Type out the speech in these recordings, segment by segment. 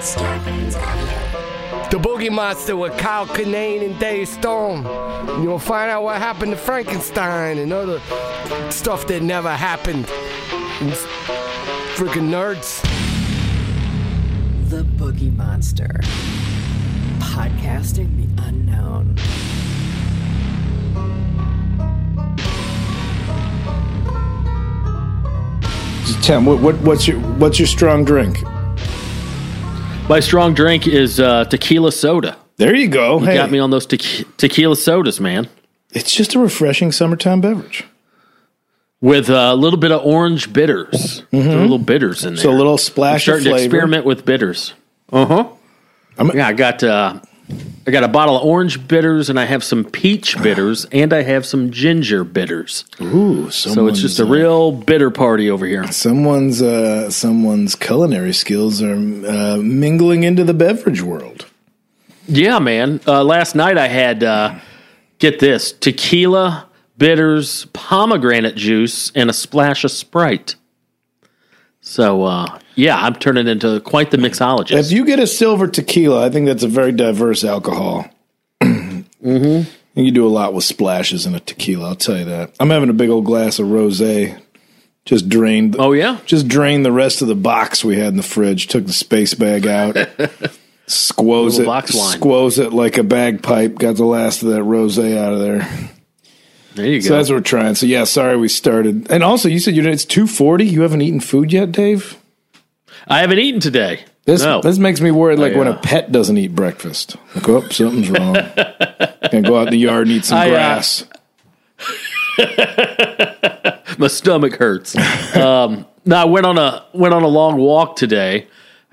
Starburns Audio. The Boogie Monster with Kyle Kinane and Dave Storm. You'll find out what happened to Frankenstein and other stuff that never happened. And Freaking nerds. The Boogie Monster. Podcasting the unknown. Tim, what, what what's your what's your strong drink? My strong drink is uh, tequila soda. There you go. You hey, got me on those te- tequila sodas, man. it's just a refreshing summertime beverage. With a little bit of orange bitters. Throw a little bitters in there. So a little I'm splash of starting to experiment with bitters. Uh huh. Yeah, I got uh, I got a bottle of orange bitters, and I have some peach bitters, and I have some ginger bitters. Ooh, So it's just a uh, real bitter party over here. someone's uh, someone's culinary skills are uh, mingling into the beverage world. Yeah, man. Uh, last night I had uh, get this tequila, bitters, pomegranate juice, and a splash of Sprite. So uh, yeah, I'm turning into quite the mixologist. If you get a silver tequila, I think that's a very diverse alcohol. mm-hmm. You can do a lot with splashes in a tequila. I'll tell you that. I'm having a big old glass of rosé. Just drained. oh yeah, Just drained the rest of the box we had in the fridge. Took the space bag out. squoze it. box wine. Squoze it like a bagpipe. Got the last of that rosé out of there. There you So that's what we're trying. So yeah, sorry we started. And also, you said you it's two forty. You haven't eaten food yet, Dave. I haven't eaten today. This no. this makes me worried. Like I, when a uh, pet doesn't eat breakfast. Like, oh, something's wrong. Can go out in the yard and eat some I, uh, grass. my stomach hurts. um, no, I went on a went on a long walk today,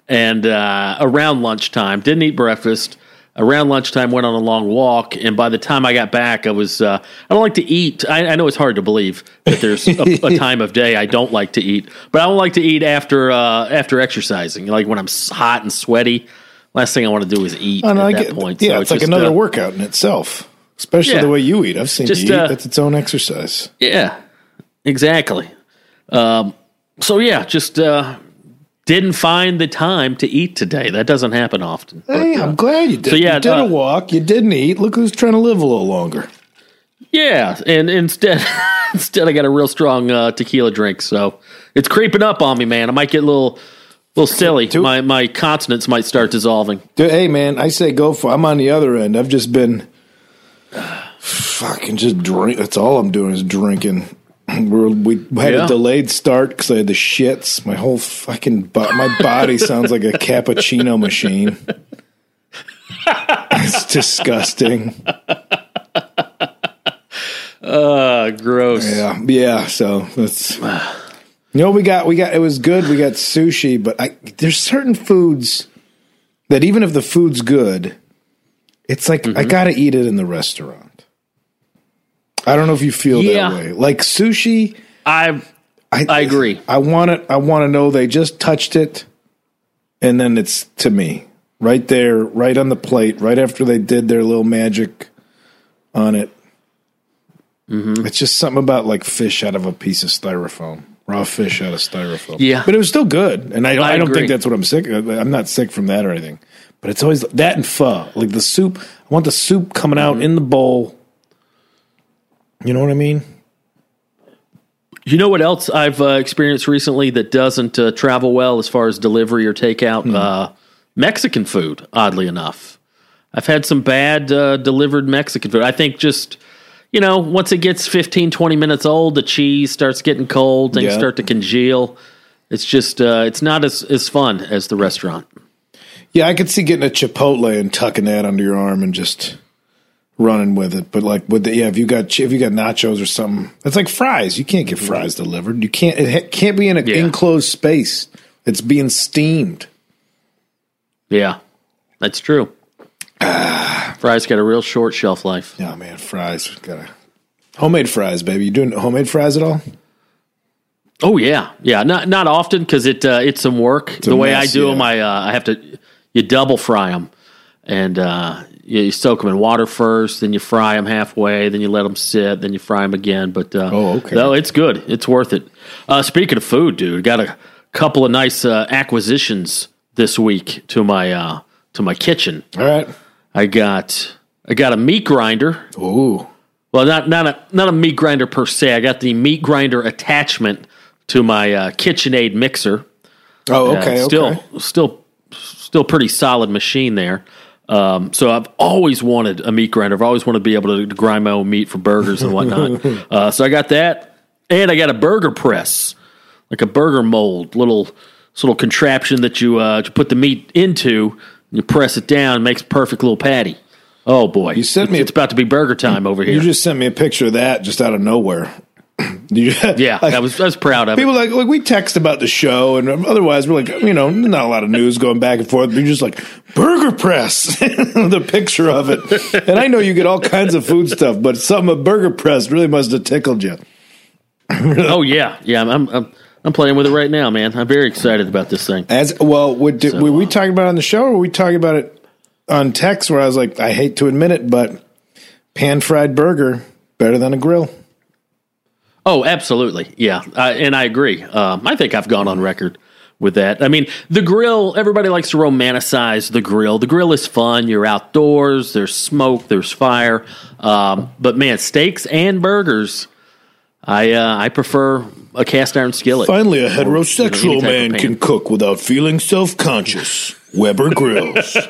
and uh, around lunchtime didn't eat breakfast. Around lunchtime, went on a long walk, and by the time I got back, I was. Uh, I don't like to eat. I, I know it's hard to believe that there's a, a time of day I don't like to eat, but I don't like to eat after uh, after exercising. Like when I'm hot and sweaty, last thing I want to do is eat And at I that get- point. yeah, So it's like just, another uh, workout in itself. Especially Yeah. the way you eat. I've seen Just, you eat. uh, That's its own exercise. Yeah, exactly. Um, so yeah, just uh, didn't find the time to eat today. That doesn't happen often. But, Hey, uh, I'm glad you did. so, yeah, you did uh, a walk. You didn't eat. Look who's trying to live a little longer. yeah, and instead, instead, I got a real strong uh, tequila drink. So it's creeping up on me, man. I might get a little, little silly. My my consonants might start dissolving. Dude, hey man, I say go for. I'm on the other end. I've just been fucking just drink. That's all I'm doing is drinking. We're, we had Yeah. a delayed start because I had the shits. My whole fucking bo- my body sounds like a cappuccino machine. it's disgusting. Uh, gross. Yeah, yeah. So that's you know we got. We got it was good. We got sushi, but I there's certain foods that even if the food's good, it's like Mm-hmm. I got to eat it in the restaurant. I don't know if you feel Yeah. that way. Like sushi, I I agree. I want it. I want to know they just touched it, and then it's to me right there, right on the plate, right after they did their little magic on it. Mm-hmm. It's just something about like fish out of a piece of styrofoam, raw fish out of styrofoam. Yeah. but it was still good, and I, I, I don't agree. think that's what I'm sick. of. I'm not sick from that or anything, but it's always that and pho, like the soup. I want the soup coming Mm-hmm. out in the bowl. You know what I mean? You know what else I've uh, experienced recently that doesn't uh, travel well as far as delivery or takeout? Hmm. Uh, Mexican food, oddly enough. I've had some bad uh, delivered Mexican food. I think just, you know, once it gets 15, 20 minutes old, the cheese starts getting cold, things Yeah. start to congeal. It's just, uh, it's not as, as fun as the restaurant. Yeah, I could see getting a Chipotle and tucking that under your arm and just running with it. But like with the yeah, if you got if you got nachos or something, it's like fries. You can't get fries delivered. You can't. It can't be in an Yeah. enclosed space. It's being steamed. Yeah, that's true. Fries got a real short shelf life. Yeah, man, fries. Gotta homemade fries, baby. You doing homemade fries at all? Oh yeah, yeah. Not not often because it uh, it's some work. a the way I do yeah. them, I uh, I have to you double fry them, and uh, you, you soak them in water first, then you fry them halfway, then you let them sit, then you fry them again. But uh, Oh, okay. no, it's good. It's worth it. Uh, speaking of food, dude, got a couple of nice uh, acquisitions this week to my uh, to my kitchen. All right. I got I got a meat grinder. Ooh. Well, not not a not a meat grinder per se. I got the meat grinder attachment to my uh, KitchenAid mixer. Oh, Uh, okay. still, okay. still, still pretty solid machine there. Um, so I've always wanted a meat grinder. I've always wanted to be able to grind my own meat for burgers and whatnot. uh, so I got that, and I got a burger press, like a burger mold, little little contraption that you uh, you put the meat into. You press it down, makes a perfect little patty. Oh boy, you sent me a- It's about to be burger time over here. You just sent me a picture of that just out of nowhere. You- yeah, like, I was I was proud of it. People like like we text about the show, and otherwise we're like, you know, not a lot of news going back and forth. But you're just like burger press, the picture of it, and I know you get all kinds of food stuff, but something a burger press really must have tickled you. Oh yeah, yeah. I'm, I'm I'm playing with it right now, man. I'm very excited about this thing. As well, would, So, were we uh, talking about it on the show, or were we talking about it on text? Where I was like, I hate to admit it, but pan fried burger better than a grill. Oh, absolutely. Yeah. Uh, and I agree. Um, I think I've gone on record with that. I mean, the grill, everybody likes to romanticize the grill. The grill is fun. You're outdoors, there's smoke, there's fire. Um, but man, steaks and burgers, I, uh, I prefer a cast iron skillet. Finally, a Or, you know, heterosexual any type of man can cook without feeling self conscious. Weber grills.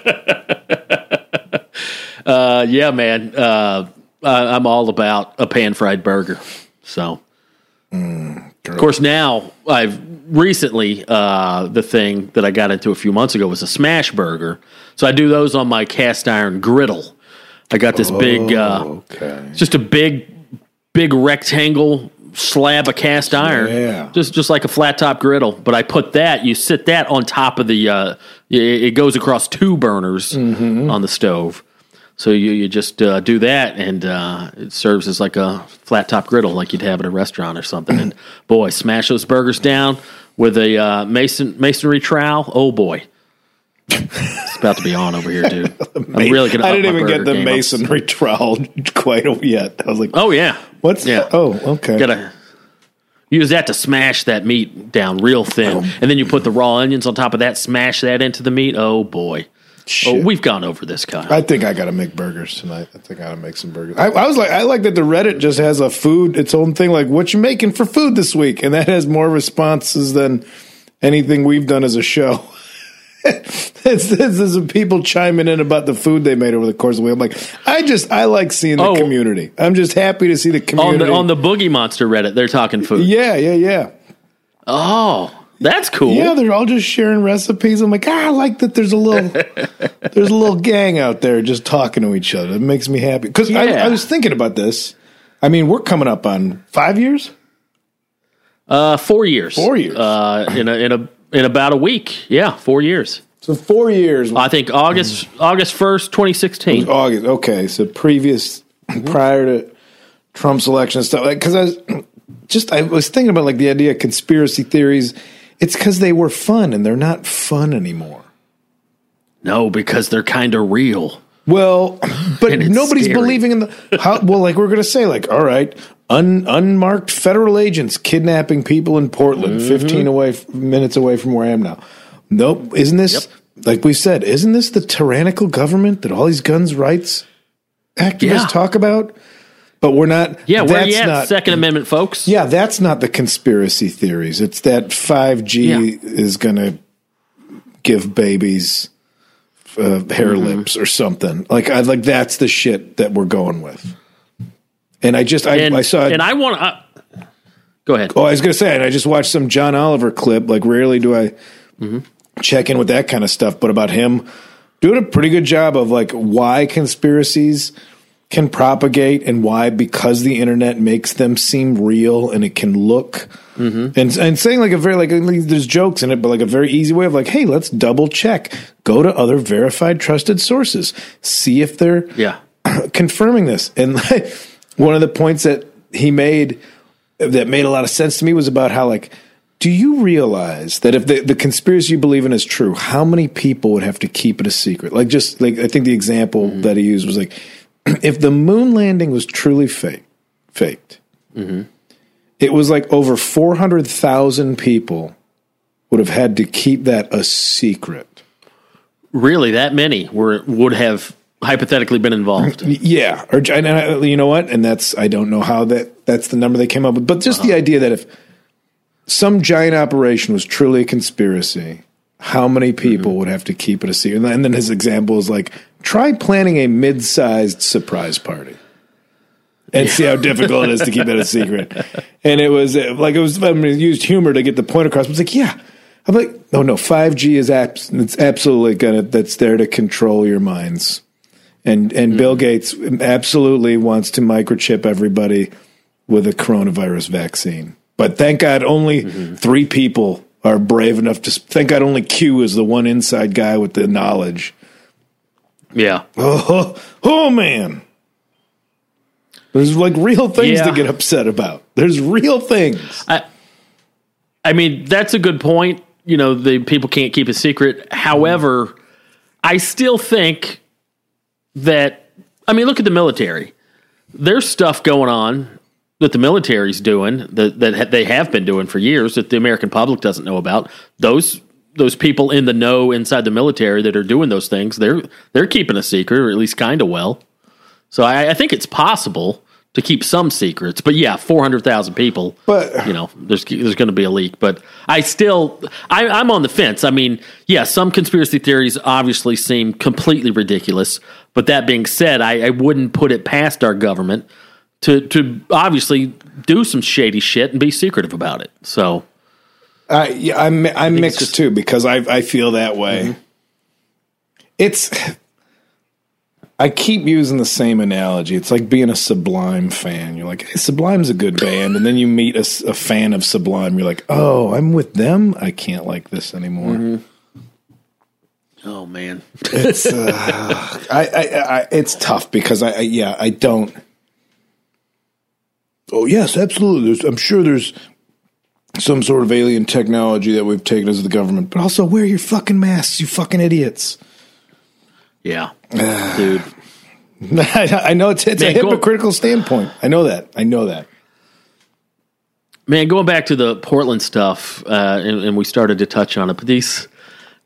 Uh, yeah, man. Uh, I- I'm all about a pan fried burger. So, of course, now I've recently uh, the thing that I got into a few months ago was a smash burger. So I do those on my cast iron griddle. I got this big, uh, okay. just a big, big rectangle slab of cast iron, Yeah. just just like a flat top griddle. But I put that, you sit that on top of the, uh, it, it goes across two burners Mm-hmm. on the stove. So you, you just uh, do that, and uh, it serves as like a flat top griddle, like you'd have at a restaurant or something. and boy, smash those burgers down with a uh, mason masonry trowel. Oh boy, it's about to be on over here, dude. I'm really gonna. I didn't even get the masonry trowel quite yet. I was like, Oh yeah, what's yeah. Oh, okay. Gotta use that to smash that meat down real thin, and then you put the raw onions on top of that. Smash that into the meat. Oh boy. Oh, we've gone over this, Kyle. I think I got to make burgers tonight. I think I got to make some burgers. I, I was like, I like that the Reddit just has a food, its own thing. Like, what you making for food this week? And that has more responses than anything we've done as a show. it's, it's people chiming in about the food they made over the course of the week. I'm like, I just, I like seeing the Oh. community. I'm just happy to see the community on the on the Boogie Monster Reddit, they're talking food. yeah, yeah, yeah. Oh, that's cool. Yeah, they're all just sharing recipes. I'm like, ah, I like that. There's a little, there's a little gang out there just talking to each other. It makes me happy because I, Yeah. I was thinking about this. I mean, we're coming up on five years. Uh, four years. Four years. Uh, in a in a in about a week. Yeah, four years. So four years. I think August August first, twenty sixteen. August. Okay, so previous, prior to Trump's election and stuff. Like, because I was just, I was thinking about like the idea of conspiracy theories. It's because they were fun and they're not fun anymore. No, because they're kind of real. Well, but nobody's scary. believing in the how. Well, like we're going to say, like, all right, un, unmarked federal agents kidnapping people in Portland, Mm-hmm. fifteen away minutes away from where I am now. Nope, isn't this like we said? Isn't this the tyrannical government that all these guns rights activists Yeah. talk about? But we're not. Yeah, where that's you at, not, Second Amendment, folks? Yeah, that's not the conspiracy theories. It's that five G Yeah. is going to give babies uh, hare Mm-hmm. lips or something. Like I like that's the shit that we're going with. And I just I, and I saw and I want to. Go ahead. oh I was gonna say and I just watched some John Oliver clip. Like rarely do I Mm-hmm. check in with that kind of stuff, but about him doing a pretty good job of like why conspiracies can propagate and why? Because the internet makes them seem real and it can look. Mm-hmm. and and saying like a very like there's jokes in it but like a very easy way of like hey let's double check. Go to other verified trusted sources. See if they're Yeah. confirming this. And like, one of the points that he made that made a lot of sense to me was about how like do you realize that if the, the conspiracy you believe in is true how many people would have to keep it a secret? Like just like i think the example that he used was like if the moon landing was truly fake faked it was like over 400000 people would have had to keep that a secret really that many were would have hypothetically been involved. Yeah, or and I, you know what? And that's I don't know how that that's the number they came up with, but just the uh-huh. idea that if some giant operation was truly a conspiracy, how many mm-hmm. people would have to keep it a secret? And then- his example is like try planning a mid-sized surprise party. And see how difficult it is to keep that a secret. And it was like it was. I mean, used humor to get the point across. But it's like, yeah, I'm like, no, no, 5G is abs- it's absolutely gonna that's there to control your minds. And and Bill mm-hmm. Gates absolutely wants to microchip everybody with a coronavirus vaccine. But thank God only mm-hmm. three people are brave enough to thank God only Q is the one inside guy with the knowledge. Yeah. Oh, oh man. There's like real things Yeah. to get upset about. There's real things. I mean, that's a good point. You know, the people can't keep a secret. However, I still think that I mean, look at the military. There's stuff going on that the military's doing that that they have been doing for years that the American public doesn't know about. Those those people in the know inside the military that are doing those things, they're they're keeping a secret, or at least kind of well. So I, I think it's possible to keep some secrets. But yeah, four hundred thousand people. But- you know, there's there's going to be a leak. But I still, I, I'm on the fence. I mean, yeah, some conspiracy theories obviously seem completely ridiculous. But that being said, I, I wouldn't put it past our government to to obviously do some shady shit and be secretive about it. So I yeah, I'm I'm mixed just- too because I I feel that way. It's I keep using the same analogy. It's like being a Sublime fan. You're like, hey, Sublime's a good band, and then you meet a fan of Sublime. You're like, oh, I'm with them. I can't like this anymore. oh man, It's uh, I, I, I it's tough because I, I yeah I don't. Oh yes, absolutely. There's, I'm sure there's some sort of alien technology that we've taken as the government, but also wear your fucking masks, you fucking idiots. yeah, dude. I know it's it's a Man, go- hypocritical standpoint. I know that. I know that. Man, going back to the Portland stuff, uh, and, and we started to touch on it, but these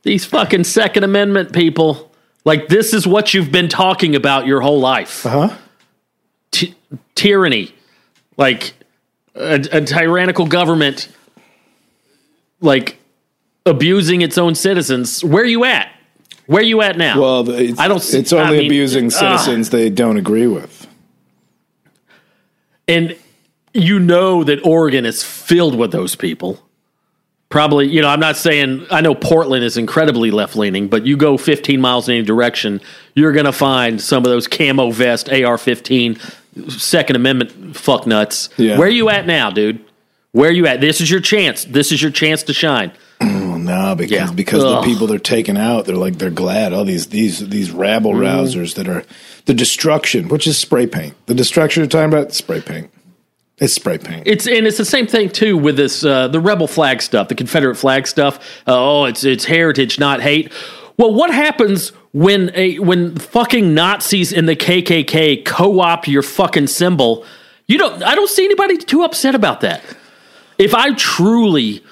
these fucking Second Amendment people, like this is what you've been talking about your whole life. Uh Huh? Ty- tyranny, like a, a tyrannical government, like abusing its own citizens. Where are you at? Where are you at now? Well, it's, I don't see- It's only I mean, abusing ugh. citizens they don't agree with. and you know that Oregon is filled with those people. Probably, you know, I'm not saying I know Portland is incredibly left leaning, but you go 15 miles in any direction, you're going to find some of those camo vest, AR-15, Second Amendment fuck nuts. Yeah. Where are you at now, dude? Where are you at? This is your chance. This is your chance to shine. Well, no, because Yeah. because the people they're taking out, they're like they're glad. Oh, these these these rabble Mm-hmm. rousers that are the destruction, which is spray paint. The destruction you're talking about, spray paint. It's spray paint. It's and it's the same thing too with this uh, the rebel flag stuff, the Confederate flag stuff. Uh, oh, it's it's heritage, not hate. Well, what happens when a when fucking Nazis in the KKK co-opt your fucking symbol? You don't. I don't see anybody too upset about that. If I truly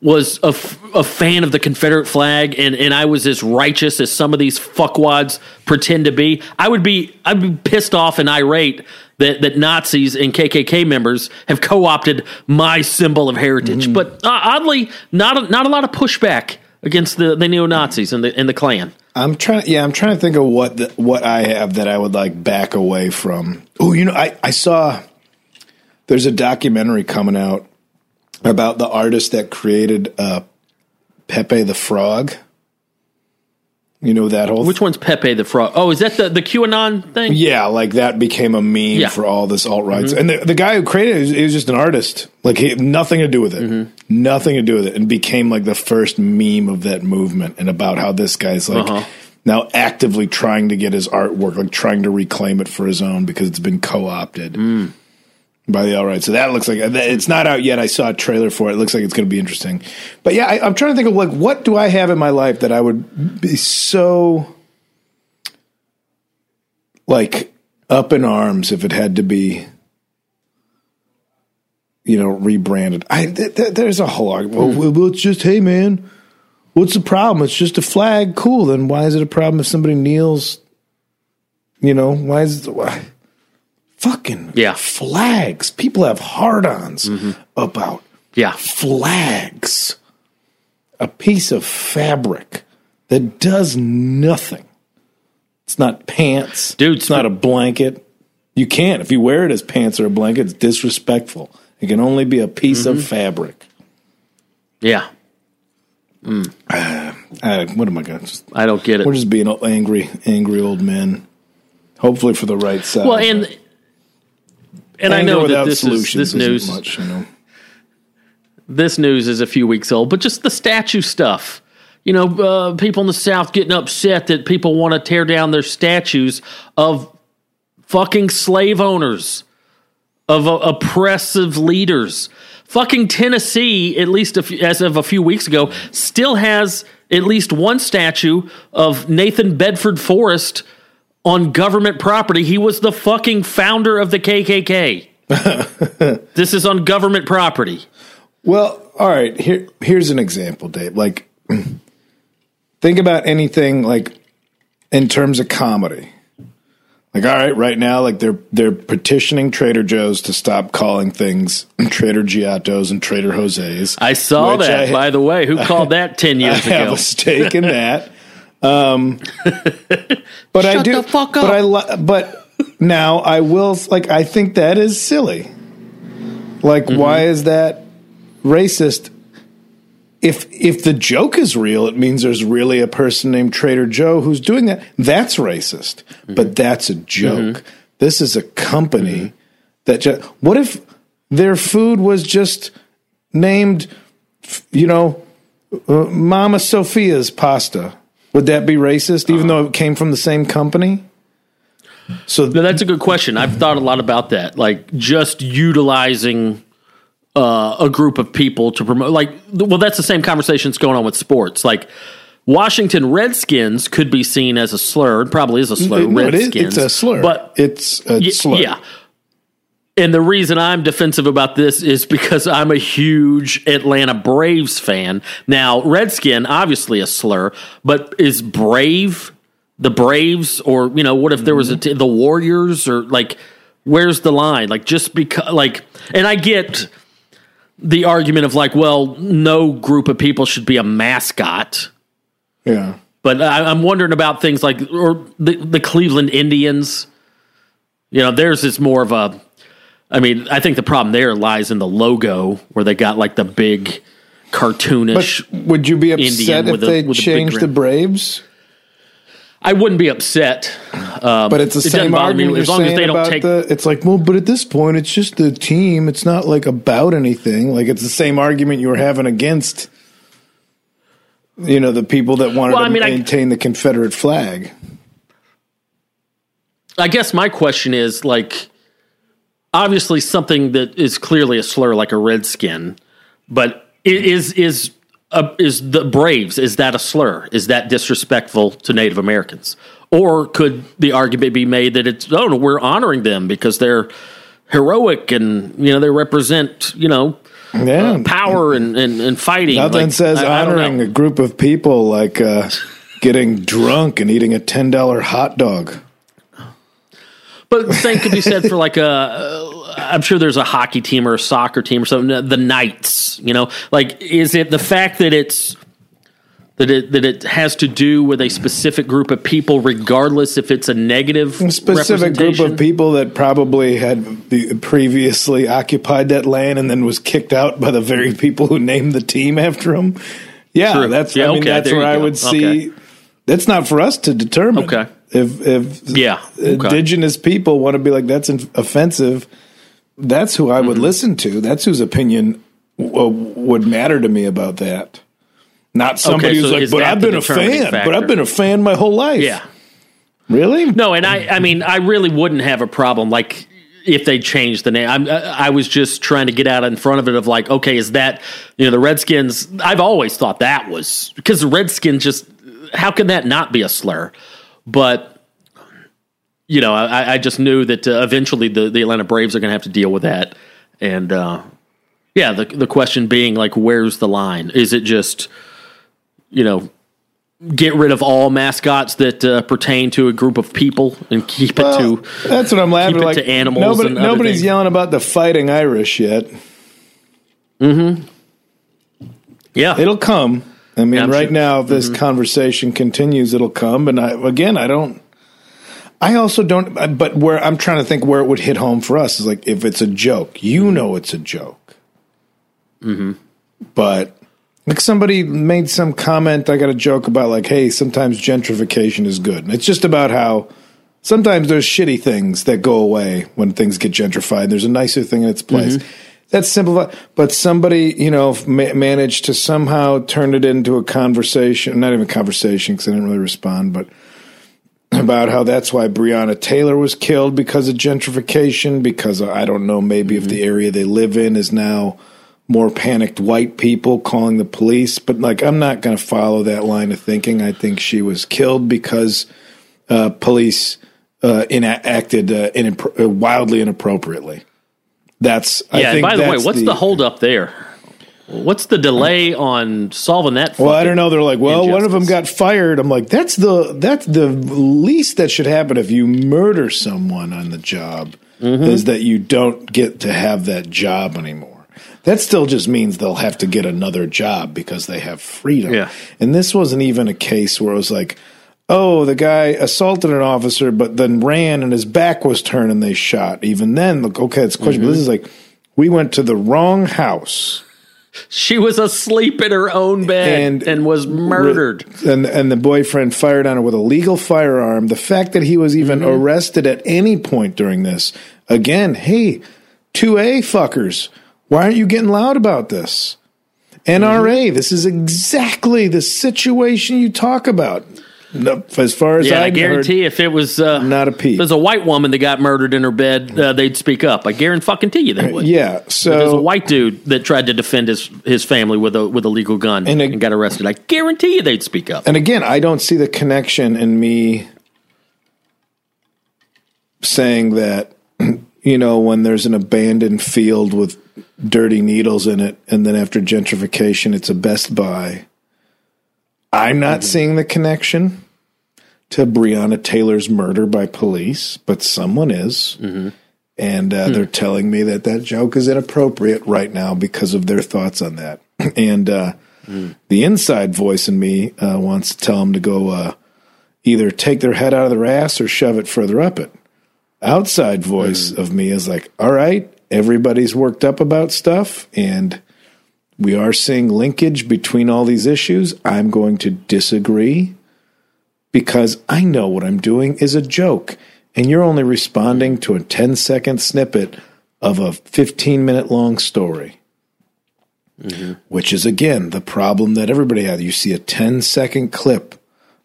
was a, f- a fan of the Confederate flag and, and I was as righteous as some of these fuckwads pretend to be, I would be I'd be pissed off and irate that, that Nazis and KKK members have co-opted my symbol of heritage. But uh, oddly, not a, not a lot of pushback against the, the neo Nazis and the and the Klan. I'm trying. Yeah, I'm trying to think of what the, what I have that I would like back away from. Oh, you know, I I saw there's a documentary coming out about the artist that created uh, Pepe the Frog. You know that whole Which one's Pepe the Frog? Oh, is that the the QAnon thing? Yeah, like that became a meme Yeah. for all this alt rights. Mm-hmm. And the, the guy who created it, was- he was just an artist. Like he had nothing to do with it. Mm-hmm. Nothing to do with it. And became like the first meme of that movement and about how this guy's like Uh-huh. now actively trying to get his artwork, like trying to reclaim it for his own because it's been co opted. Mm. By the all right, so that looks like uh, it's not out yet. I saw a trailer for it. It looks like it's going to be interesting. But yeah, I, I'm trying to think of like what do I have in my life that I would be so like up in arms if it had to be you know rebranded i th- th- there's a whole argument well, well, it's just hey man What's the problem? It's just a flag. Cool. Then why is it a problem if somebody kneels? You know, why is it why? Fucking Yeah. flags. People have hard-ons mm-hmm. about Yeah. flags. A piece of fabric that does nothing. It's not pants. Dude, it's not a blanket. You can't. If you wear it as pants or a blanket, it's disrespectful. It can only be a piece of mm-hmm. fabric. Yeah. Mm. Uh, what am I going to I don't get it. We're just being angry, angry old men. Hopefully for the right side. Well, and and I know that this is, this news much, you know. this news is a few weeks old, but just the statue stuff. You know, uh, people in the South getting upset that people want to tear down their statues of fucking slave owners, of uh, oppressive leaders. Fucking Tennessee, at least a few, as of a few weeks ago, still has at least one statue of Nathan Bedford Forrest on government property. He was the fucking founder of the KKK. this is on government property. Well, all right. Here, here's an example, Dave. Like, think about anything like in terms of comedy. Like, all right, right now, like they're they're petitioning Trader Joe's to stop calling things Trader Giotto's and Trader Jose's. I saw that, I- by the way. Who called that 10 I years have ago? a stake in that. Um, but I do. the fuck But. I. li- But now I will. Like, I think that is silly. Like, Mm-hmm. why is that racist? If if the joke is real, it means there's really a person named Trader Joe who's doing that. That's racist. Mm-hmm. But that's a joke. This is a company that. Ju- what if their food was just named? You know, uh, Mama Sophia's pasta. Would that be racist, even though it came from the same company? So No, that's a good question. I've thought a lot about that. Like just utilizing uh, a group of people to promote. Like, well, that's the same conversation that's going on with sports. Like, Washington Redskins could be seen as a slur. It probably is a slur. No, it is, Redskins, it's a slur, but it's a Y- slur. Yeah. And the reason I'm defensive about this is because I'm a huge Atlanta Braves fan. Now, Redskin, obviously a slur, but is Brave the Braves or, you know, what if there was a mm-hmm. t- the Warriors or like where's the line? Like just because like and I get the argument of like, well, no group of people should be a mascot. yeah. But I, I'm wondering about things like or the the Cleveland Indians. You know, theirs is more of a. I mean, I think the problem there lies in the logo where they got like the big But cartoonish. would you be upset Indian if they a changed the. Braves? I wouldn't be upset. Um, but it's the it same argument as long as they don't take- the. It's like, well, but at this point, it's just the team. It's not like about anything. Like it's the same argument you were having against, you know, the people that wanted Well, to I mean, I- maintain the Confederate flag. I guess my question is like, obviously something that is clearly a slur, like a redskin, but is is uh, is the Braves is that a slur? Is that disrespectful to Native Americans? Or could the argument be made that it's oh no, we're honoring them because they're heroic and you know they represent you know Yeah, power and, and, and fighting. Nothing Like, says I- I honoring know. a group of people like uh, getting drunk and eating a ten dollar hot dog. But the same could be said for like a. I'm sure there's a hockey team or a soccer team or something. The Knights, you know, like is it the fact that it's that it that it has to do with a specific group of people, regardless if it's a negative A specific group of people that probably had previously occupied that land and then was kicked out by the very people who named the team after them. Yeah, True. that's. Yeah, I mean, okay, that's where I would see. Okay. That's not for us to determine. Okay. If if Yeah, okay. indigenous people want to be like that's offensive, that's who I Mm-hmm. would listen to. That's whose opinion w- would matter to me about that. Not somebody so who's like, but I've been a fan. But? I've been a fan my whole life. Yeah. Really? No, and I, I mean, I really wouldn't have a problem like if they changed the name. I'm, I was just trying to get out in front of it of like, okay, is that you know the Redskins? I've always thought that was because the Redskins just how can that not be a slur? But you know, I, I just knew that uh, eventually the the Atlanta Braves are going to have to deal with that, and uh, yeah, the the question being like, where's the line? Is it just you know, get rid of all mascots that uh, pertain to a group of people and keep Well, it to that's what I'm laughing keep it like to animals Nobody, nobody's yelling about the fighting Irish yet. Hmm. Yeah. It'll come. I mean, Yeah, right sure. Mm-hmm. now, if this conversation continues, it'll come. And I, again, I don't. I also don't. But where I'm trying to think where it would hit home for us is like if it's a joke, you know it's a joke. Mm-hmm. But like somebody made some comment. I got a joke about like, hey, sometimes gentrification is good. And it's just about how sometimes there's shitty things that go away when things get gentrified. There's a nicer thing in its place. That's simple, but somebody, you know, ma- managed to somehow turn it into a conversation. Not even a conversation because I didn't really respond, but about how that's why Breonna Taylor was killed because of gentrification. Because I don't know, maybe if the area they live in is now more panicked white people calling the police. But like, I'm not going to follow that line of thinking. I think she was killed because uh, police uh, ina- acted uh, uh, wildly inappropriately. That's I yeah. And think by the way, what's the, hold up there? What's the delay on solving that? Well, I don't know. They're like, well, one of them got fired. I'm like, that's the that's the least that should happen if you murder someone on the job Mm-hmm. is that you don't get to have that job anymore. That still just means they'll have to get another job because they have freedom. Yeah. And this wasn't even a case where it was like, oh, the guy assaulted an officer, but then ran and his back was turned and they shot. Even then, look, okay, it's a question. But this is like, we went to the wrong house. She was asleep in her own bed And- and, was murdered. and and the boyfriend fired on her with a legal firearm. The fact that he was even mm-hmm. arrested at any point during this, again, hey, two A fuckers, why aren't you getting loud about this? NRA, mm-hmm. this is exactly the situation you talk about. No, as far as Yeah, I guarantee if it was uh, Not a peep. If it was a white woman that got murdered in her bed, uh, they'd speak up. I guarantee fucking you they would. yeah. So there's a white dude that tried to defend his his family with a with a legal gun And and, got arrested. I guarantee you they'd speak up. and again, I don't see the connection in me saying that, you know, when there's an abandoned field with dirty needles in it, and then after gentrification, it's a Best Buy. I'm not seeing the connection to Breonna Taylor's murder by police, but someone is. And uh, they're telling me that that joke is inappropriate right now because of their thoughts on that. and uh, the inside voice in me uh, wants to tell them to go uh, either take their head out of their ass or shove it further up it. Outside voice of me is like, all right, everybody's worked up about stuff and we are seeing linkage between all these issues. I'm going to disagree because I know what I'm doing is a joke. And you're only responding to a 10 second snippet of a 15 minute long story. Mm-hmm. Which is again the problem that everybody has. You see a 10 second clip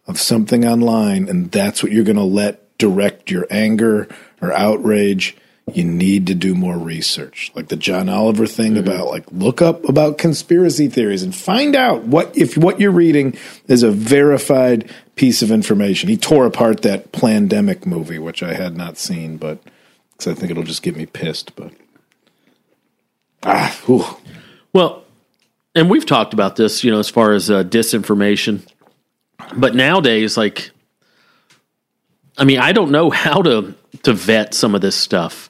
of something online, and that's what you're going to let direct your anger or outrage. You need to do more research, like the John Oliver thing about like look up about conspiracy theories and find out what if what you're reading is a verified piece of information. He tore apart that pandemic movie, which I had not seen, but because I think it'll just get me pissed. But ah, whew. Well, and we've talked about this, you know, as far as uh, disinformation. But nowadays, like, I mean, I don't know how to to vet some of this stuff.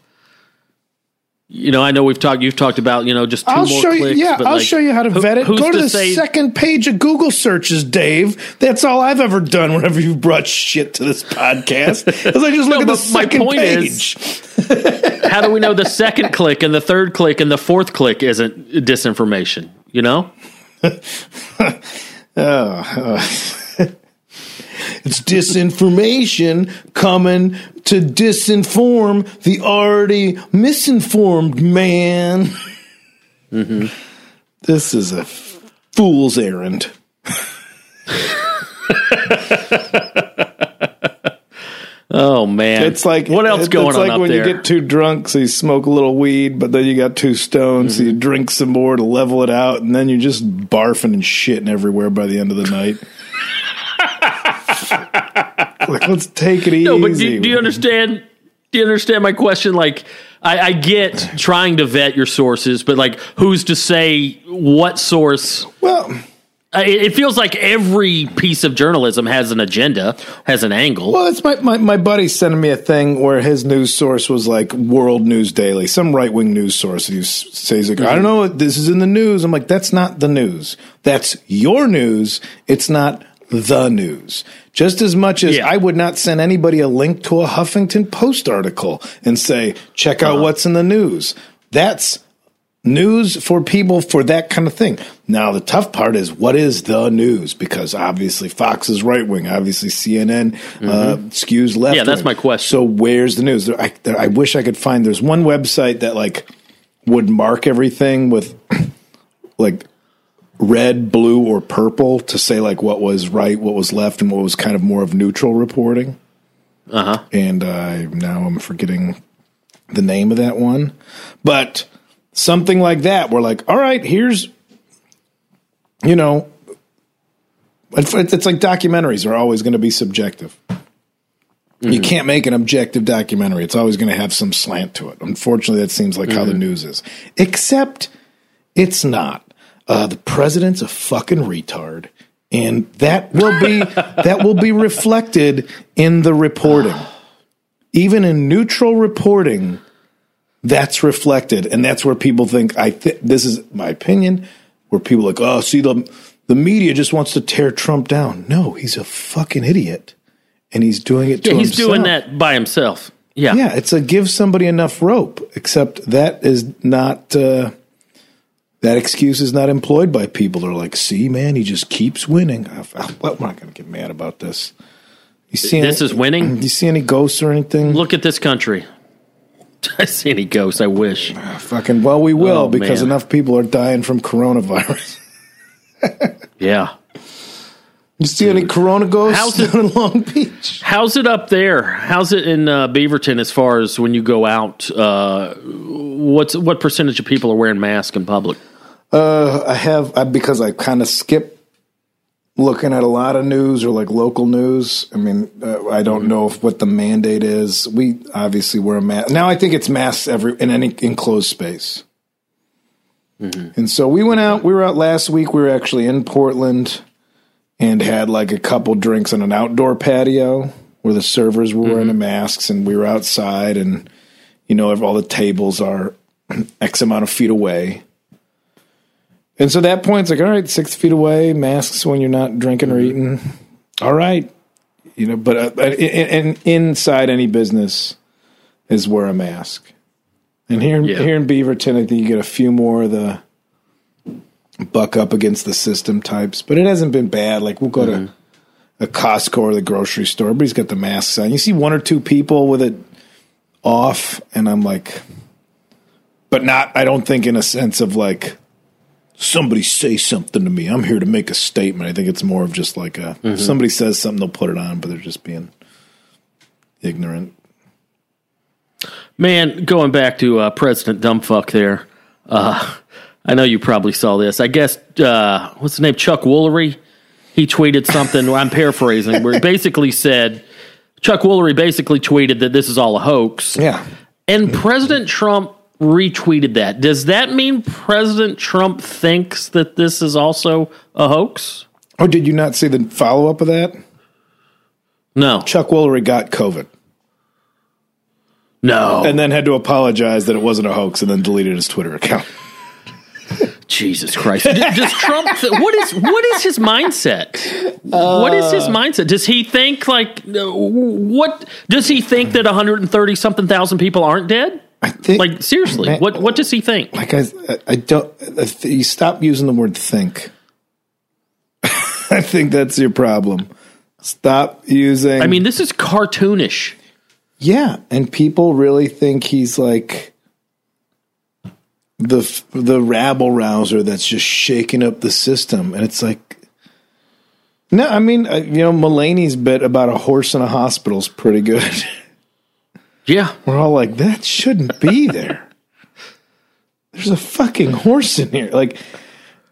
You know, I know we've talked. You've talked about, you know, just 2 I'll more show you. Yeah, I'll like, show you how to who- vet it. Go to, the say- second page of Google searches, Dave. That's all I've ever done whenever you've brought shit to this podcast. Is I just look No, at the but my second point page. is- How do we know the second click and the third click and the fourth click isn't disinformation? You know, oh, oh. It's disinformation coming to disinform the already misinformed man. Mm-hmm. This is a fool's errand. oh man, It's like what else it's going on It's like up when there? you get too drunk, so you smoke a little weed, but then you got too stoned, so you Mm-hmm. drink some more to level it out, and then you're just barfing and shitting everywhere by the end of the night. like, let's take it easy. No, but do, do you understand? Do you understand my question? Like, I, I get trying to vet your sources, but like, who's to say what source Well, It, it feels like every piece of journalism has an agenda, has an angle. Well, it's my, my, my buddy sending me a thing where his news source was like World News Daily, some right wing news source. He says, like, I mm-hmm. don't know, this is in the news. I'm like, that's not the news. That's your news. It's not the news. Just as much as Yeah. I would not send anybody a link to a Huffington Post article and say, check out what's in the news. That's news for people for that kind of thing. Now, the tough part is what is the news? Because obviously Fox is right wing, obviously CNN uh, skews left. Mm-hmm. Yeah, that's my question. So where's the news? There, I, there, I wish I could find. There's one website that like would mark everything with like red, blue, or purple to say like what was right, what was left, and what was kind of more of neutral reporting. Uh huh. And uh, now I'm forgetting the name of that one, but something like that. We're like, all right, here's, you know, it's, it's like documentaries are always going to be subjective. You can't make an objective documentary. It's always going to have some slant to it. Unfortunately, that seems like how the news is. Except it's not. Uh, the president's a fucking retard, and that will be that will be reflected in the reporting. Even in neutral reporting, that's reflected, and that's where people think. I th- this is my opinion. Where people are like, oh, see the the media just wants to tear Trump down. No, he's a fucking idiot, and he's doing it to Yeah, he's doing that by himself. Yeah. Yeah, it's a give somebody enough rope. Except that is not uh, that excuse is not employed by people. They're like, "See, man, he just keeps winning." I- I- Well, we're not going to get mad about this. You see, This any, is winning? You see any ghosts or anything? Look at this country. I see any ghosts. I wish. Fucking well, we will Oh, because man. enough people are dying from coronavirus. Yeah. You see any corona ghosts How's it- in Long Beach? How's it up there? How's it in uh, Beaverton as far as when you go out? Uh, what's what percentage of people are wearing masks in public? Uh, I have I, because I kind of skip looking at a lot of news or like local news. I mean, uh, I don't know if what the mandate is. We obviously wear a mask now. I think it's masks every in any enclosed space. And so we went out. We were out last week. We were actually in Portland and had like a couple drinks on an outdoor patio where the servers were wearing the masks, and we were outside, and you know, all the tables are X amount of feet away. And so that point's like, all right, six feet away, masks when you're not drinking or eating. All right, you know, but uh, but in, in, inside any business is wear a mask. And here, Yeah. here in Beaverton, I think you get a few more of the buck up against the system types, but it hasn't been bad. Like we'll go to a Costco or the grocery store, everybody's got the masks on. You see one or two people with it off, and I'm like, but not. I don't think in a sense of like somebody say something to me. I'm here to make a statement. I think it's more of just like a if somebody says something, they'll put it on, but they're just being ignorant. Man, going back to uh, President Dumbfuck there. Uh, I know you probably saw this. I guess uh, what's the name? Chuck Woolery. He tweeted something. I'm paraphrasing, where he basically said Chuck Woolery basically tweeted that this is all a hoax. Yeah. And President Trump retweeted that. Does that mean President Trump thinks that this is also a hoax? Oh, did you not see the follow up of that? No. Chuck Woolery got COVID No. and then had to apologize that it wasn't a hoax and then deleted his Twitter account. Jesus Christ! Does Trump? Th- what is what is his mindset? what is his mindset? Does he think like uh, what? Does he think that 130 something thousand people aren't dead? I think, Like seriously, Man- what what does he think? like I, I don't. You stop using the word think. I think that's your problem. Stop using. I mean, this is cartoonish. Yeah, and people really think he's like the the rabble rouser that's just shaking up the system, and it's like, no, I mean, uh, you know, Mulaney's bit about a horse in a hospital is pretty good. Yeah, We're all like, that shouldn't be there. There's a fucking horse in here. Like,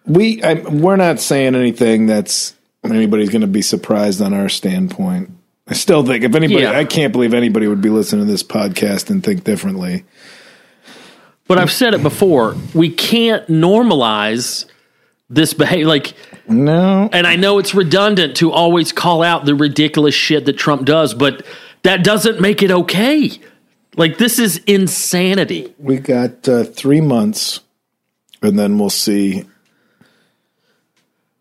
we, I, we're not saying anything that's anybody's going to be surprised on our standpoint. I still think if anybody, Yeah. I can't believe anybody would be listening to this podcast and think differently. but I've said it before. We can't normalize this behavior. Like, No, and I know it's redundant to always call out the ridiculous shit that Trump does, but that doesn't make it okay. Like, this is insanity. we got uh, three months, and then we'll see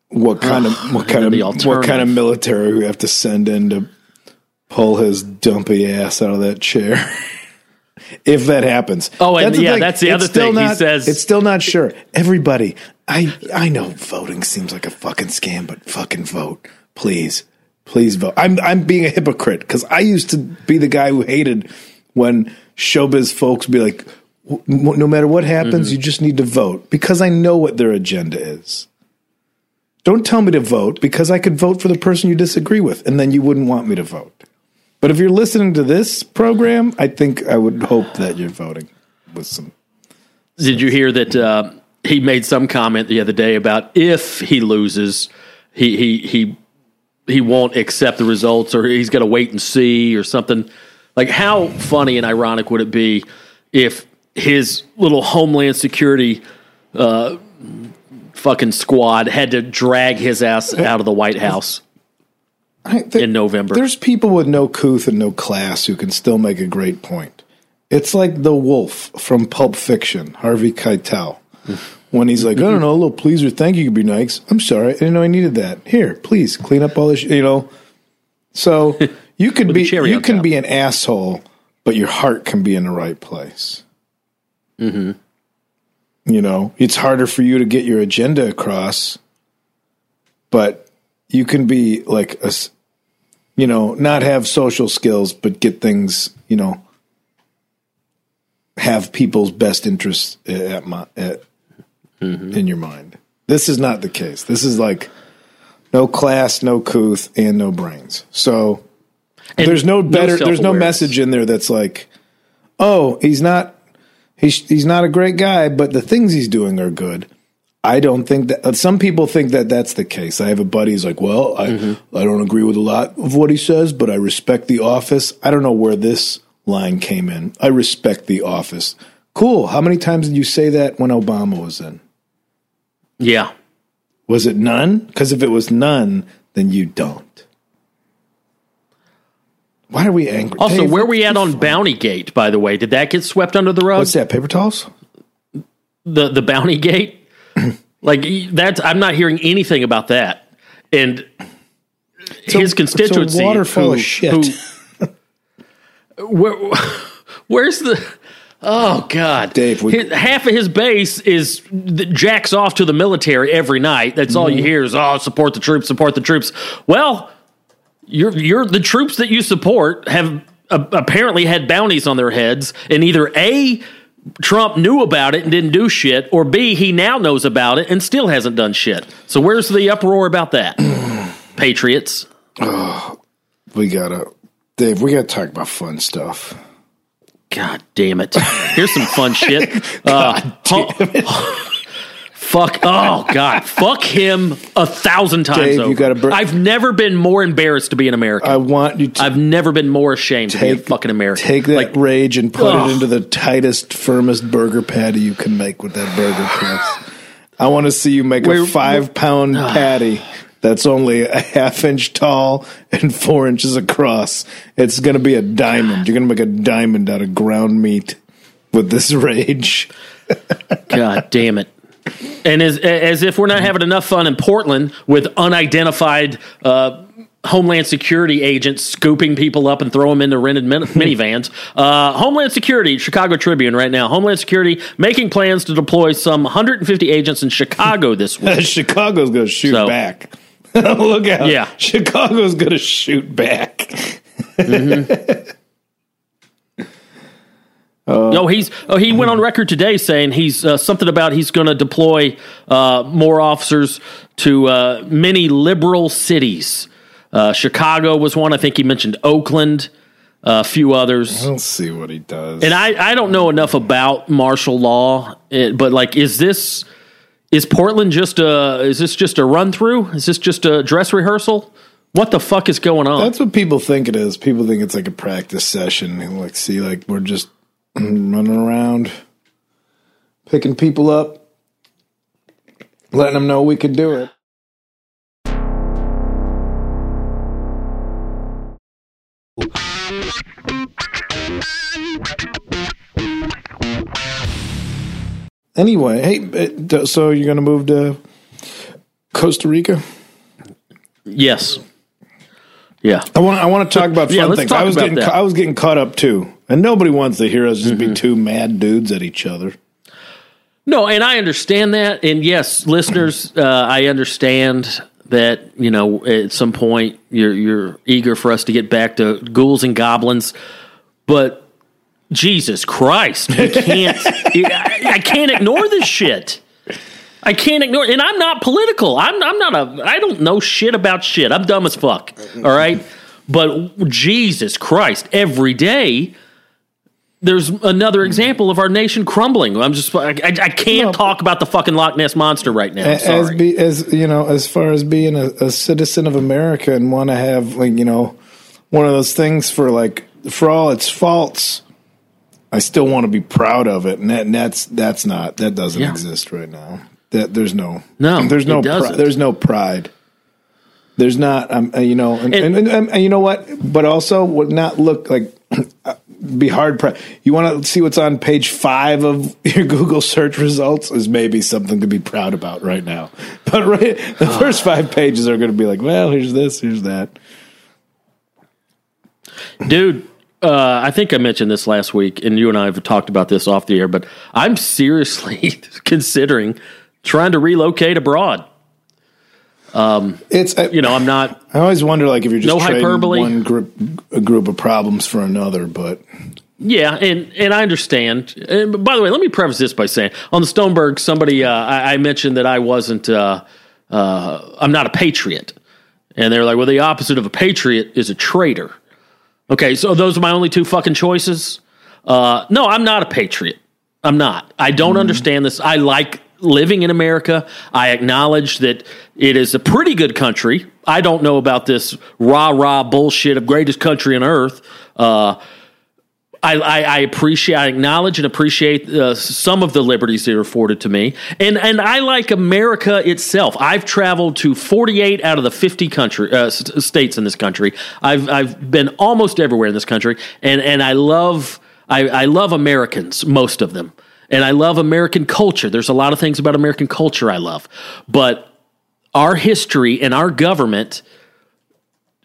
what kind of what kind of what kind of military we have to send in to pull his dumpy ass out of that chair. if that happens. Oh, and the yeah, that's the It's other thing. He says- it's still not sure. Everybody, I I know voting seems like a fucking scam, but fucking vote, please, please vote. I'm I'm being a hypocrite because I used to be the guy who hated when showbiz folks be like, "W- w- no matter what happens, Mm-hmm. you just need to vote because I know what their agenda is. Don't tell me to vote because I could vote for the person you disagree with, and then you wouldn't want me to vote. But if you're listening to this program, I think I would hope that you're voting with some. Did you hear that uh, he made some comment the other day about if he loses, he he he he won't accept the results or he's going to wait and see or something. Like how funny and ironic would it be if his little Homeland Security uh, fucking squad had to drag his ass out of the White House there- in November? There's people with no couth and no class who can still make a great point. It's like the wolf from Pulp Fiction, Harvey Keitel. When he's like, I don't know, a little please or thank you could be nice. I'm sorry, I didn't know I needed that. Here, please clean up all this, you know. So you could be you can top. be an asshole, but your heart can be in the right place. Mm-hmm. You know, it's harder for you to get your agenda across, but you can be like a, you know, not have social skills, but get things, you know, have people's best interests at my at, Mm-hmm. in your mind. This is not the case. This is like no class, no couth, and no brains. So And there's no better. there's no message in there that's like, oh, he's not. He's he's not a great guy, but the things he's doing are good. I don't think that. Some people think that that's the case. I have a buddy who's like, well, I Mm-hmm. I don't agree with a lot of what he says, but I respect the office. I don't know where this line came in. I respect the office. Cool. How many times did you say that when Obama was in? Yeah. Was it none? Because if it was none, then you don't. Why are we angry? Also, Dave, where we at on Bounty Gate? By the way, did that get swept under the rug? What's that? Paper towels? the the bounty gate like that's i'm not hearing anything about that and his constituency waterfall who- of shit. who- where, where's the oh god Dave, we- His- half of his base is jacks off to the military every night that's all Mm-hmm. you hear is oh support the troops support the troops well you're you're the troops that you support have uh, apparently had bounties on their heads and either a Trump knew about it and didn't do shit, or B, he now knows about it and still hasn't done shit. So where's the uproar about that? Patriots. Oh, We gotta, Dave. We gotta talk about fun stuff. God damn it. Here's some fun shit. Uh, fuck. Oh, God. Fuck him a thousand times Dave, you over. gotta bur- I've never been more embarrassed to be an American. I want you to I've never been more ashamed to be a take fucking American. Take that Like, rage and put Ugh. it into the tightest, firmest burger patty you can make with that burger press. I want to see you make a five pound patty that's only a half inch tall and four inches across. It's going to be a diamond. You're going to make a diamond out of ground meat with this rage. God damn it. And as as if we're not having enough fun in Portland with unidentified uh, Homeland Security agents scooping people up and throw them into rented min- minivans. Uh, Homeland Security, Chicago Tribune, right now. Homeland Security making plans to deploy some 150 agents in Chicago this week. Chicago's going to shoot So- back. Look out. Yeah. Chicago's going to shoot back. No, he's oh he went on record today saying he's uh, something about he's going to deploy uh, more officers to uh, many liberal cities. Uh, Chicago was one. I think he mentioned Oakland, uh, a few others. We'll see what he does. And I, I don't know enough about martial law, eh, but like, is this is Portland just a is this just a run through? Is this just a dress rehearsal? What the fuck is going on? That's what people think it is. People think it's like a practice session. Like, see, like we're just running around, picking people up, letting them know we could do it. Anyway, hey, uh, so you're going to move to Costa Rica? Yes. Yeah. I want. I want to talk about fun Yeah, things. I was getting. that. I was getting caught up too, and nobody wants to hear us just Mm-hmm. be two mad dudes at each other. No, and I understand that. And yes, listeners, uh, I understand that you know at some point you're you're eager for us to get back to ghouls and goblins, but Jesus Christ, we can't. I, I can't ignore this shit. I can't ignore, it. and I'm not political. I'm I'm not a. I don't know shit about shit. I'm dumb as fuck. All right, but Jesus Christ, every day there's another example of our nation crumbling. I'm just, I, I, can't No. talk about the fucking Loch Ness monster right now. As be as you know, as far as being a, a citizen of America and want to have like you know one of those things for like for all its faults, I still want to be proud of it, and, that, and that's that's not that doesn't Yeah. exist right now. That there's no No, there's no pri- there's no pride. There's not, um, uh, you know, and, and, And- you know what? But also, would not look like be hard. Pre- you want to see what's on page five of your Google search results is maybe something to be proud about right now. But right, the first five pages are going to be like, well, here's this, here's that. Dude, uh, I think I mentioned this last week, and you and I have talked about this off the air, but I'm seriously considering trying to relocate abroad. It's uh, You know, I'm not. I always wonder like if you're just No hyperbole. one group a group of problems for another, but Yeah, and and I understand. And by the way, let me preface this by saying on the Stoneberg, somebody uh, I, I mentioned that I wasn't. Uh, uh, I'm not a patriot, and they're like, "Well, the opposite of a patriot is a traitor." Okay, so those are my only two fucking choices. Uh, no, I'm not a patriot. I'm not. I don't understand this. I like living in America. I acknowledge that it is a pretty good country. I don't know about this rah rah bullshit of greatest country on earth. Uh, I, I, I appreciate, I acknowledge and appreciate uh, some of the liberties that are afforded to me, and and I like America itself. I've traveled to forty eight out of the fifty country uh, s- states in this country. I've I've been almost everywhere in this country, and and I love I, I love Americans, most of them, and I love American culture. There's a lot of things about American culture I love, but our history and our government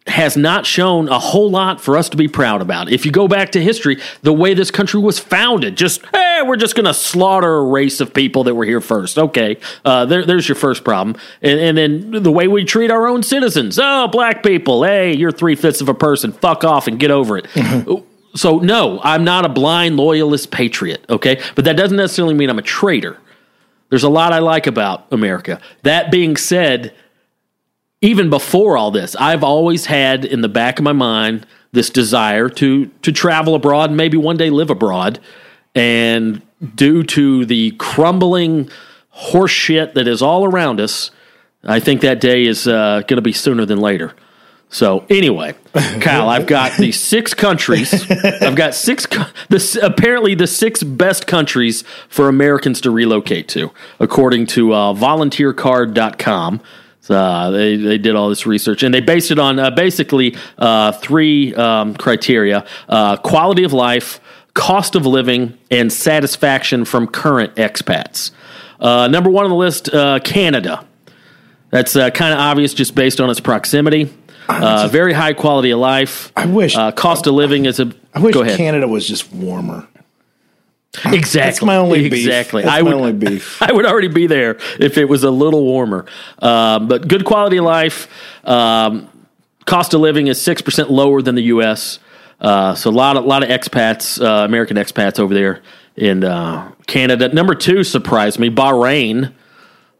has not shown a whole lot for us to be proud about. If you go back to history, the way this country was founded, just, hey, we're just going to slaughter a race of people that were here first. Okay, uh, there, there's your first problem. And, and then the way we treat our own citizens. Oh, black people, hey, you're three fifths of a person. Fuck off and get over it. so, no, I'm not a blind loyalist patriot, okay? But that doesn't necessarily mean I'm a traitor. There's a lot I like about America. That being said, even before all this, I've always had in the back of my mind this desire to to travel abroad and maybe one day live abroad. And due to the crumbling horseshit that is all around us, I think that day is uh, going to be sooner than later. So anyway, Kyle, I've got the six countries. I've got six. This apparently the six best countries for Americans to relocate to, according to uh, VolunteerCard.com. So, uh, they they did all this research and they based it on uh, basically uh, three um, criteria: uh, quality of life, cost of living, and satisfaction from current expats. Uh, number one on the list, uh, Canada. That's uh, kind of obvious just based on its proximity. Uh, very high quality of life. I wish- uh, cost of living is a. I wish. Canada was just warmer. Exactly. That's my only beef. exactly. That's I my would, only beef. I would already be there if it was a little warmer. Um, but good quality of life. Um, cost of living is six percent lower than the U.S. Uh, so a lot of lot of expats, uh, American expats over there in uh, Canada. Number two surprised me. Bahrain.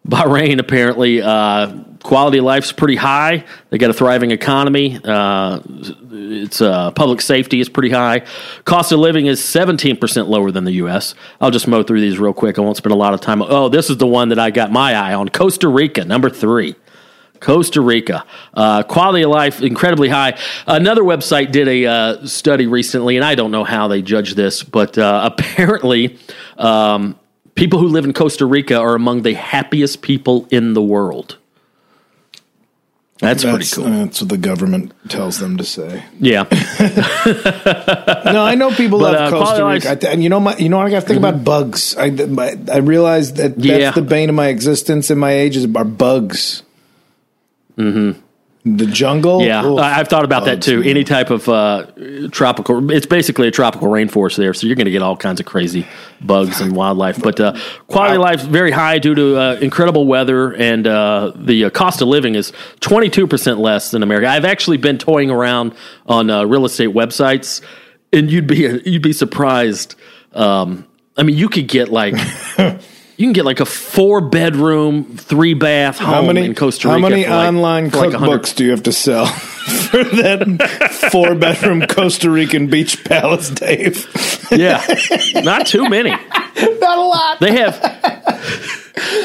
Bahrain apparently uh, quality of life's pretty high. They got a thriving economy. Uh, it's uh, public safety is pretty high. Cost of living is seventeen percent lower than the U.S. I'll just mow through these real quick. I won't spend a lot of time. Oh, this is the one that I got my eye on. Costa Rica, number three. Costa Rica, uh, quality of life incredibly high. Another website did a uh, study recently, and I don't know how they judge this, but uh, apparently. Um, people who live in Costa Rica are among the happiest people in the world. That's, That's, pretty cool. that's what the government tells them to say. yeah. No, I know people But, love uh, Costa Rica, th- and you know, my, you know, what I got to think about bugs. I, my, I realize that Yeah. that's the bane of my existence and my age is are bugs. Mm-hmm. The jungle. Yeah, Oof. I've thought about that too. man. Any type of uh, tropical, it's basically a tropical rainforest there, so you're going to get all kinds of crazy bugs and wildlife. But uh, quality of life is very high due to uh, incredible weather, and uh, the uh, cost of living is 22% less than America. I've actually been toying around on uh, real estate websites, and you'd be you'd be surprised. Um, I mean, you could get like. You can get like a four bedroom, three bath home How many in Costa Rica. How many like- online for like 100 cookbooks do you have to sell for that four bedroom Costa Rican beach palace, Dave? Yeah, not too many. Not a lot. They have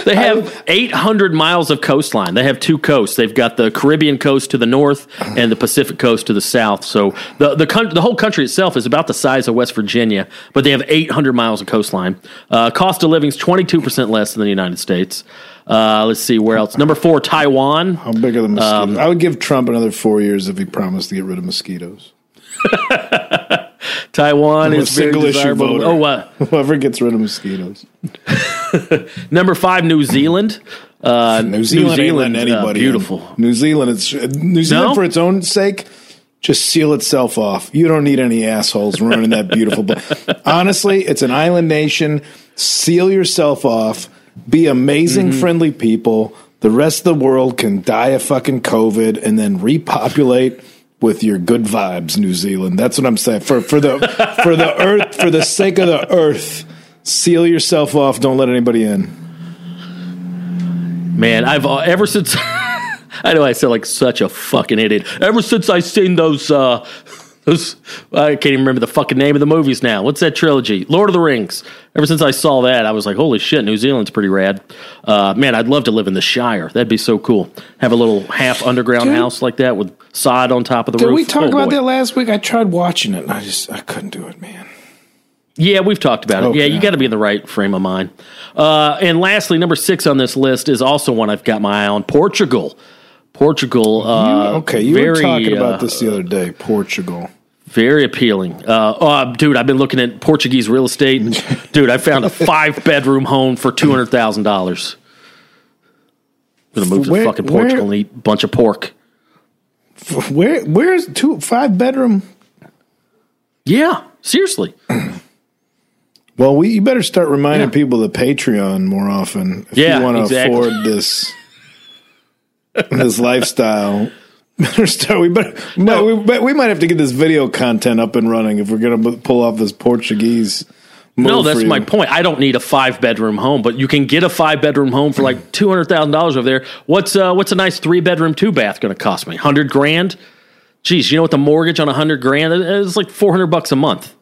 they have 800 miles of coastline. They have two coasts. They've got the Caribbean coast to the north and the Pacific coast to the south. So the the the whole country itself is about the size of West Virginia, but they have 800 miles of coastline. Uh, cost of living is 22 percent less than the United States. Uh, let's see where else. Number four, Taiwan. How big are the mosquitoes? Um, I would give Trump another four years if he promised to get rid of mosquitoes. Taiwan is single issue voter. Oh, uh, Whoever gets rid of mosquitoes. number five, New Zealand. Uh, New Zealand, ain't letting uh, anybody. in. beautiful. New Zealand, it's New Zealand No? for its own sake. Just seal itself off. You don't need any assholes running that beautiful. But honestly, it's an island nation. Seal yourself off. Be amazing, Mm-hmm. friendly people. The rest of the world can die of fucking COVID and then repopulate with your good vibes, New Zealand. That's what I'm saying. For for the for the earth, for the sake of the earth, seal yourself off. Don't let anybody in. Man, I've uh, ever since I know I sound like such a fucking idiot. Ever since I seen those uh those I can't even remember the fucking name of the movies now. What's that trilogy? Lord of the Rings. Ever since I saw that, I was like, holy shit, New Zealand's pretty rad. Uh, man, I'd love to live in the Shire. That'd be so cool. Have a little half underground Dude. house like that with sod on top of the Did roof. we talk Oh, about boy. that last week? I tried watching it and I just I couldn't do it, man. Yeah, we've talked about it. Yeah, you got to be in the right frame of mind. Uh, and lastly, number six on this list is also one I've got my eye on Portugal. Portugal. Uh, okay, you very, were talking uh, about this the other day. Portugal. Very appealing. Uh, oh, dude, I've been looking at Portuguese real estate. dude, I found a five bedroom home for two hundred thousand dollars. I'm Gonna move to Where- fucking Portugal where- and eat a bunch of pork. Where where's two five bedroom? Yeah, seriously. Well, we you better start reminding Yeah. people of the Patreon more often if Yeah, you want to exactly. afford this this lifestyle. Better start. We better. Might, we, might- we might have to get this video content up and running if we're going to pull off this Portuguese. No, that's my point. I don't need a five bedroom home, but you can get a five bedroom home for like two hundred thousand dollars over there. What's uh, what's a nice three bedroom two bath going to cost me? Hundred grand? Geez, you know what the mortgage on a hundred grand is like four hundred bucks a month.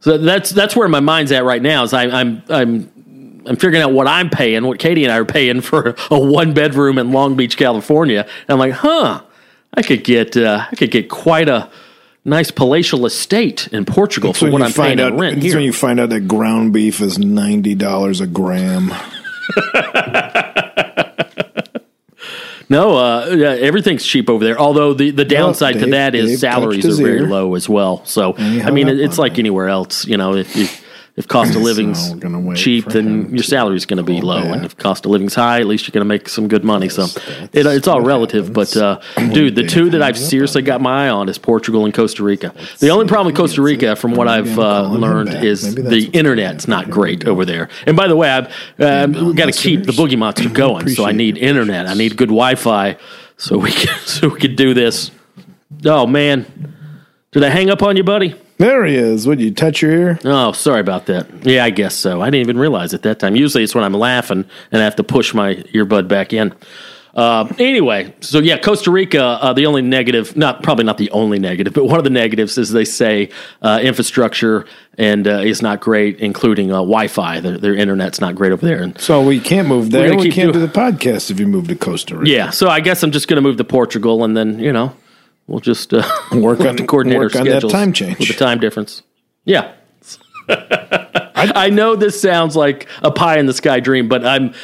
So that's that's where my mind's at right now. Is I, I'm I'm I'm figuring out what I'm paying, what Katie and I are paying for a one bedroom in Long Beach, California. And I'm like, huh, I could get uh, I could get quite a nice palatial estate in Portugal That's for when what I'm paying find in rent That's here. when you find out that ground beef is ninety dollars a gram. No, uh, yeah, everything's cheap over there. Although the, the downside to Dave- that is Dave salaries are very ear. low as well. So I mean, it, it's like anywhere else. You know, if if, if cost of living's So we're gonna wait cheap, then your salary's going to be low, back. and if cost of living's high, at least you're going to make some good money. So it, it's all relative. But uh, dude, the two that I've seriously got my eye on is Portugal and Costa Rica. The only problem with Costa Rica, from what I've uh, learned, is the internet's not great over there. And by the way, I've uh, got to keep the boogie monster going, so I need internet. I need good Wi-Fi so we can so we can do this. Oh man, did I hang up on you, buddy? There he is. Would you touch your ear? Oh, sorry about that. Yeah, I guess so. I didn't even realize it that time. Usually, it's when I'm laughing and I have to push my earbud back in. Uh, anyway, so yeah, Costa Rica. Uh, the only negative, not probably not the only negative, but one of the negatives is they say uh, infrastructure and uh, is not great, including uh, Wi-Fi. Their, their internet's not great over there, and So we can't move there. We can't do the podcast if you move to Costa Rica. yeah. So I guess I'm just going to move to Portugal, and then you know we'll just uh, Work we'll on- to coordinate work on that time change. with the time difference. Yeah. I know this sounds like a pie in the sky dream, but I'm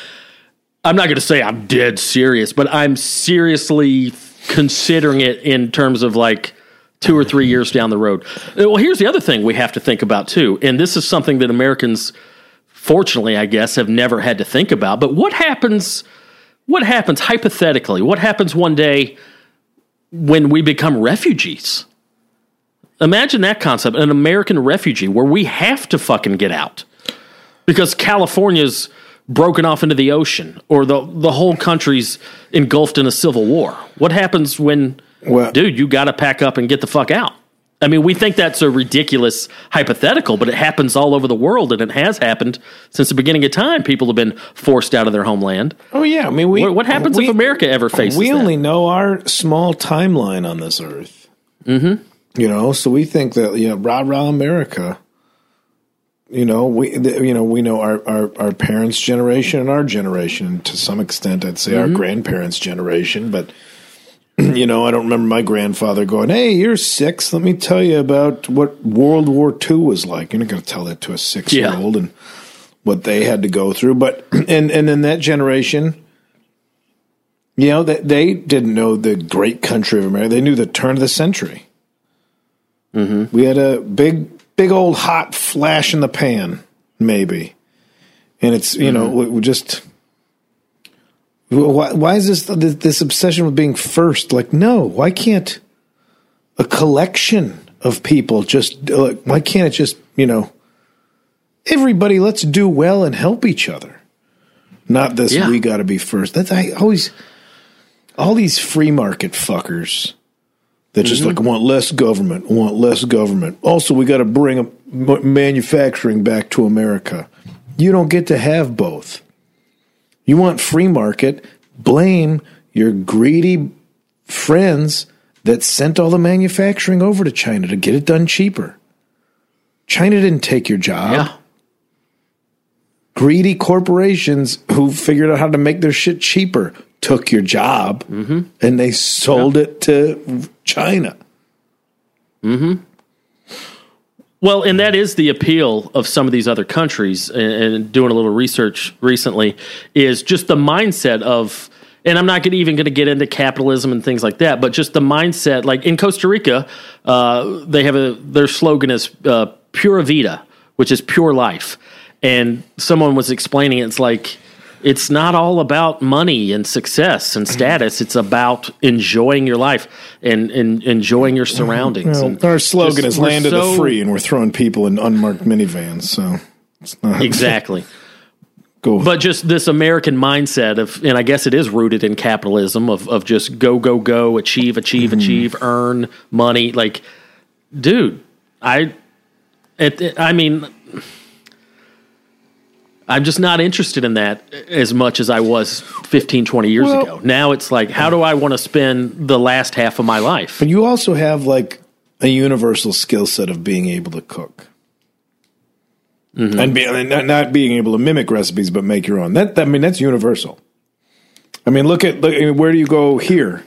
I'm not going to say I'm dead serious, but I'm seriously considering it in terms of like two or three years down the road. Well, here's the other thing we have to think about too, and this is something that Americans, fortunately, I guess, have never had to think about. But what happens? What happens hypothetically? What happens one day when we become refugees? Imagine that concept an American refugee where we have to fucking get out because California's broken off into the ocean or the, the whole country's engulfed in a civil war. What happens when, Well- dude, you got to pack up and get the fuck out? I mean, we think that's a ridiculous hypothetical, but it happens all over the world and it has happened since the beginning of time. People have been forced out of their homeland. Oh yeah, I mean, we. What, what happens we, if America ever faces We that? only know our small timeline on this earth. Mm-hmm. You know, so we think that yeah, rah rah America. You know, we you know we know our, our our parents' generation and our generation to some extent. I'd say Mm-hmm. our grandparents' generation, but you know, I don't remember my grandfather going, "Hey, you're six. Let me tell you about what World War II was like." You're not going to tell that to a six year old and what they had to go through. But and and in that generation, you know, that they didn't know the great country of America. They knew the turn of the century. Mm-hmm. We had a big, big old hot flash in the pan, maybe, and it's you know we, we just. Why, why is this this obsession with being first? Like, no, why can't a collection of people just like why can't it just you know everybody let's do well and help each other. Not this Yeah. we got to be first. That's i always all these free market fuckers that just mm-hmm. like want less government want less government. Also we got to bring manufacturing back to america. You don't get to have both you want free market blame your greedy friends that sent all the manufacturing over to China to get it done cheaper. China didn't take your job. Yeah. Greedy corporations who figured out how to make their shit cheaper took your job Mm-hmm. and they sold it to China. Well, and that is the appeal of some of these other countries. And, doing a little research recently is just the mindset of, and I'm not even going to get into capitalism and things like that, but just the mindset. Like in Costa Rica, uh, they have a their slogan is uh, "Pura Vida," which is pure life. And someone was explaining it's like it's not all about money and success and status. It's about enjoying your life and, and enjoying your surroundings. Well, our slogan just- is land of the free, and we're throwing people in unmarked minivans. So it's not Exactly. go. But just this American mindset of, and I guess it is rooted in capitalism of, of just go, go, go, achieve, achieve, Mm-hmm. achieve, earn money. Like, dude, I, it, I mean, I'm just not interested in that as much as I was 15, 20 years Well- ago. Now it's like, how do I want to spend the last half of my life? But you also have like a universal skill set of being able to cook. Mm-hmm. And, be, and not, not being able to mimic recipes, but make your own. That I mean, that's universal. I mean, look at look, I mean, where do you go here,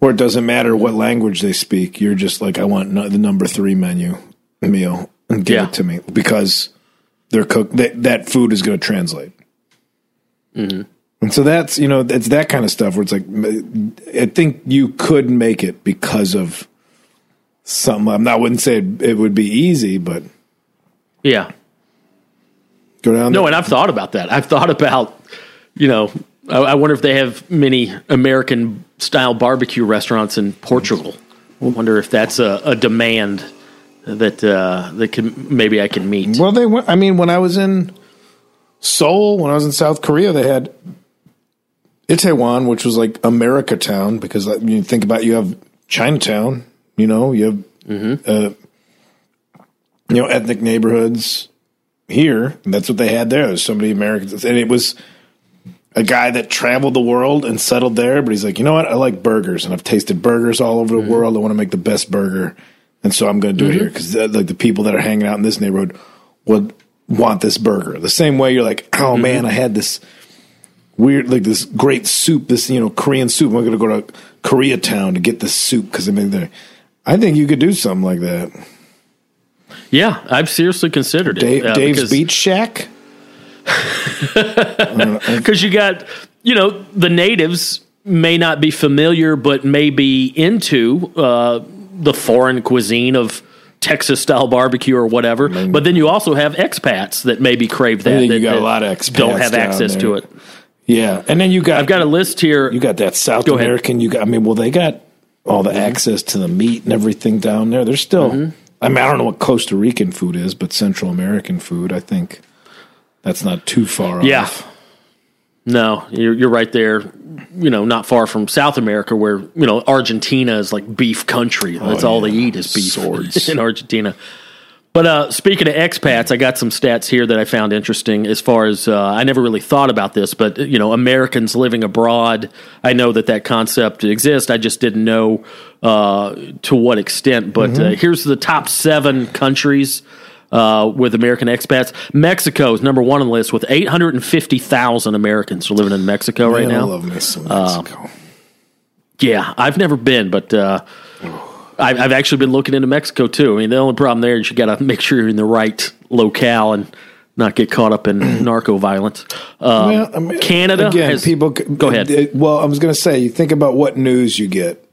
where it doesn't matter what language they speak. You're just like, I want no, the number three menu meal and give Yeah. it to me because they're cook that that food is going to translate. Mm-hmm. And so that's you know it's that kind of stuff where it's like I think you could make it because of some. I'm not I wouldn't say it, it would be easy, but Yeah. go down. No, there. and I've thought about that. I've thought about, you know, I, I wonder if they have many American style barbecue restaurants in Portugal. I wonder if that's a, a demand that uh, that can maybe I can meet. Well, they went. I mean, when I was in Seoul, when I was in South Korea, they had Itaewon, which was like America Town, because like, you think about you have Chinatown, you know, you have uh, you know ethnic neighborhoods here, and that's what they had there. There's so many Americans, and it was a guy that traveled the world and settled there, but he's like, you know what, I like burgers, and I've tasted burgers all over the world. I want to make the best burger, and so I'm going to do it here because like the people that are hanging out in this neighborhood would want this burger. The same way you're like, oh man, I had this weird, like this great soup, this you know Korean soup. I'm going to go to Koreatown to get this soup because I mean, there. I think you could do something like that. Yeah, I've seriously considered it. Dave, uh, Dave's because- Beach Shack. because you got you know the natives may not be familiar but may be into uh, the foreign cuisine of Texas style barbecue or whatever. but then you also have expats that maybe crave that. think you that- got a lot of expats don't have access to it. Yeah, and then you got I've got a list here. you got that South Go ahead. Mm-hmm. American. You got. I mean, well, they got all the access to the meat and everything down there. They're still. I mean, I don't know what Costa Rican food is, but Central American food, I think that's not too far Yeah. off. No, you're, you're right there. You know, not far from South America, where you know Argentina is like beef country. That's all they eat is beef Swords. in Argentina. But uh, speaking of expats, I got some stats here that I found interesting. As far as uh, I never really thought about this, but you know, Americans living abroad. I know that that concept exists. I just didn't know uh, to what extent. But uh, here's the top seven countries uh, with American expats. Mexico is number one on the list with 850,000 Americans are living in Mexico right Man, I now. love me some Uh, Mexico. Yeah, I've never been, but uh, I've, I've actually been looking into Mexico too. I mean, the only problem there is you got to make sure you're in the right locale and not get caught up in narco violence. Um, Well, I mean, Canada again, has- people. Go ahead. well, I was going to say, you think about what news you get.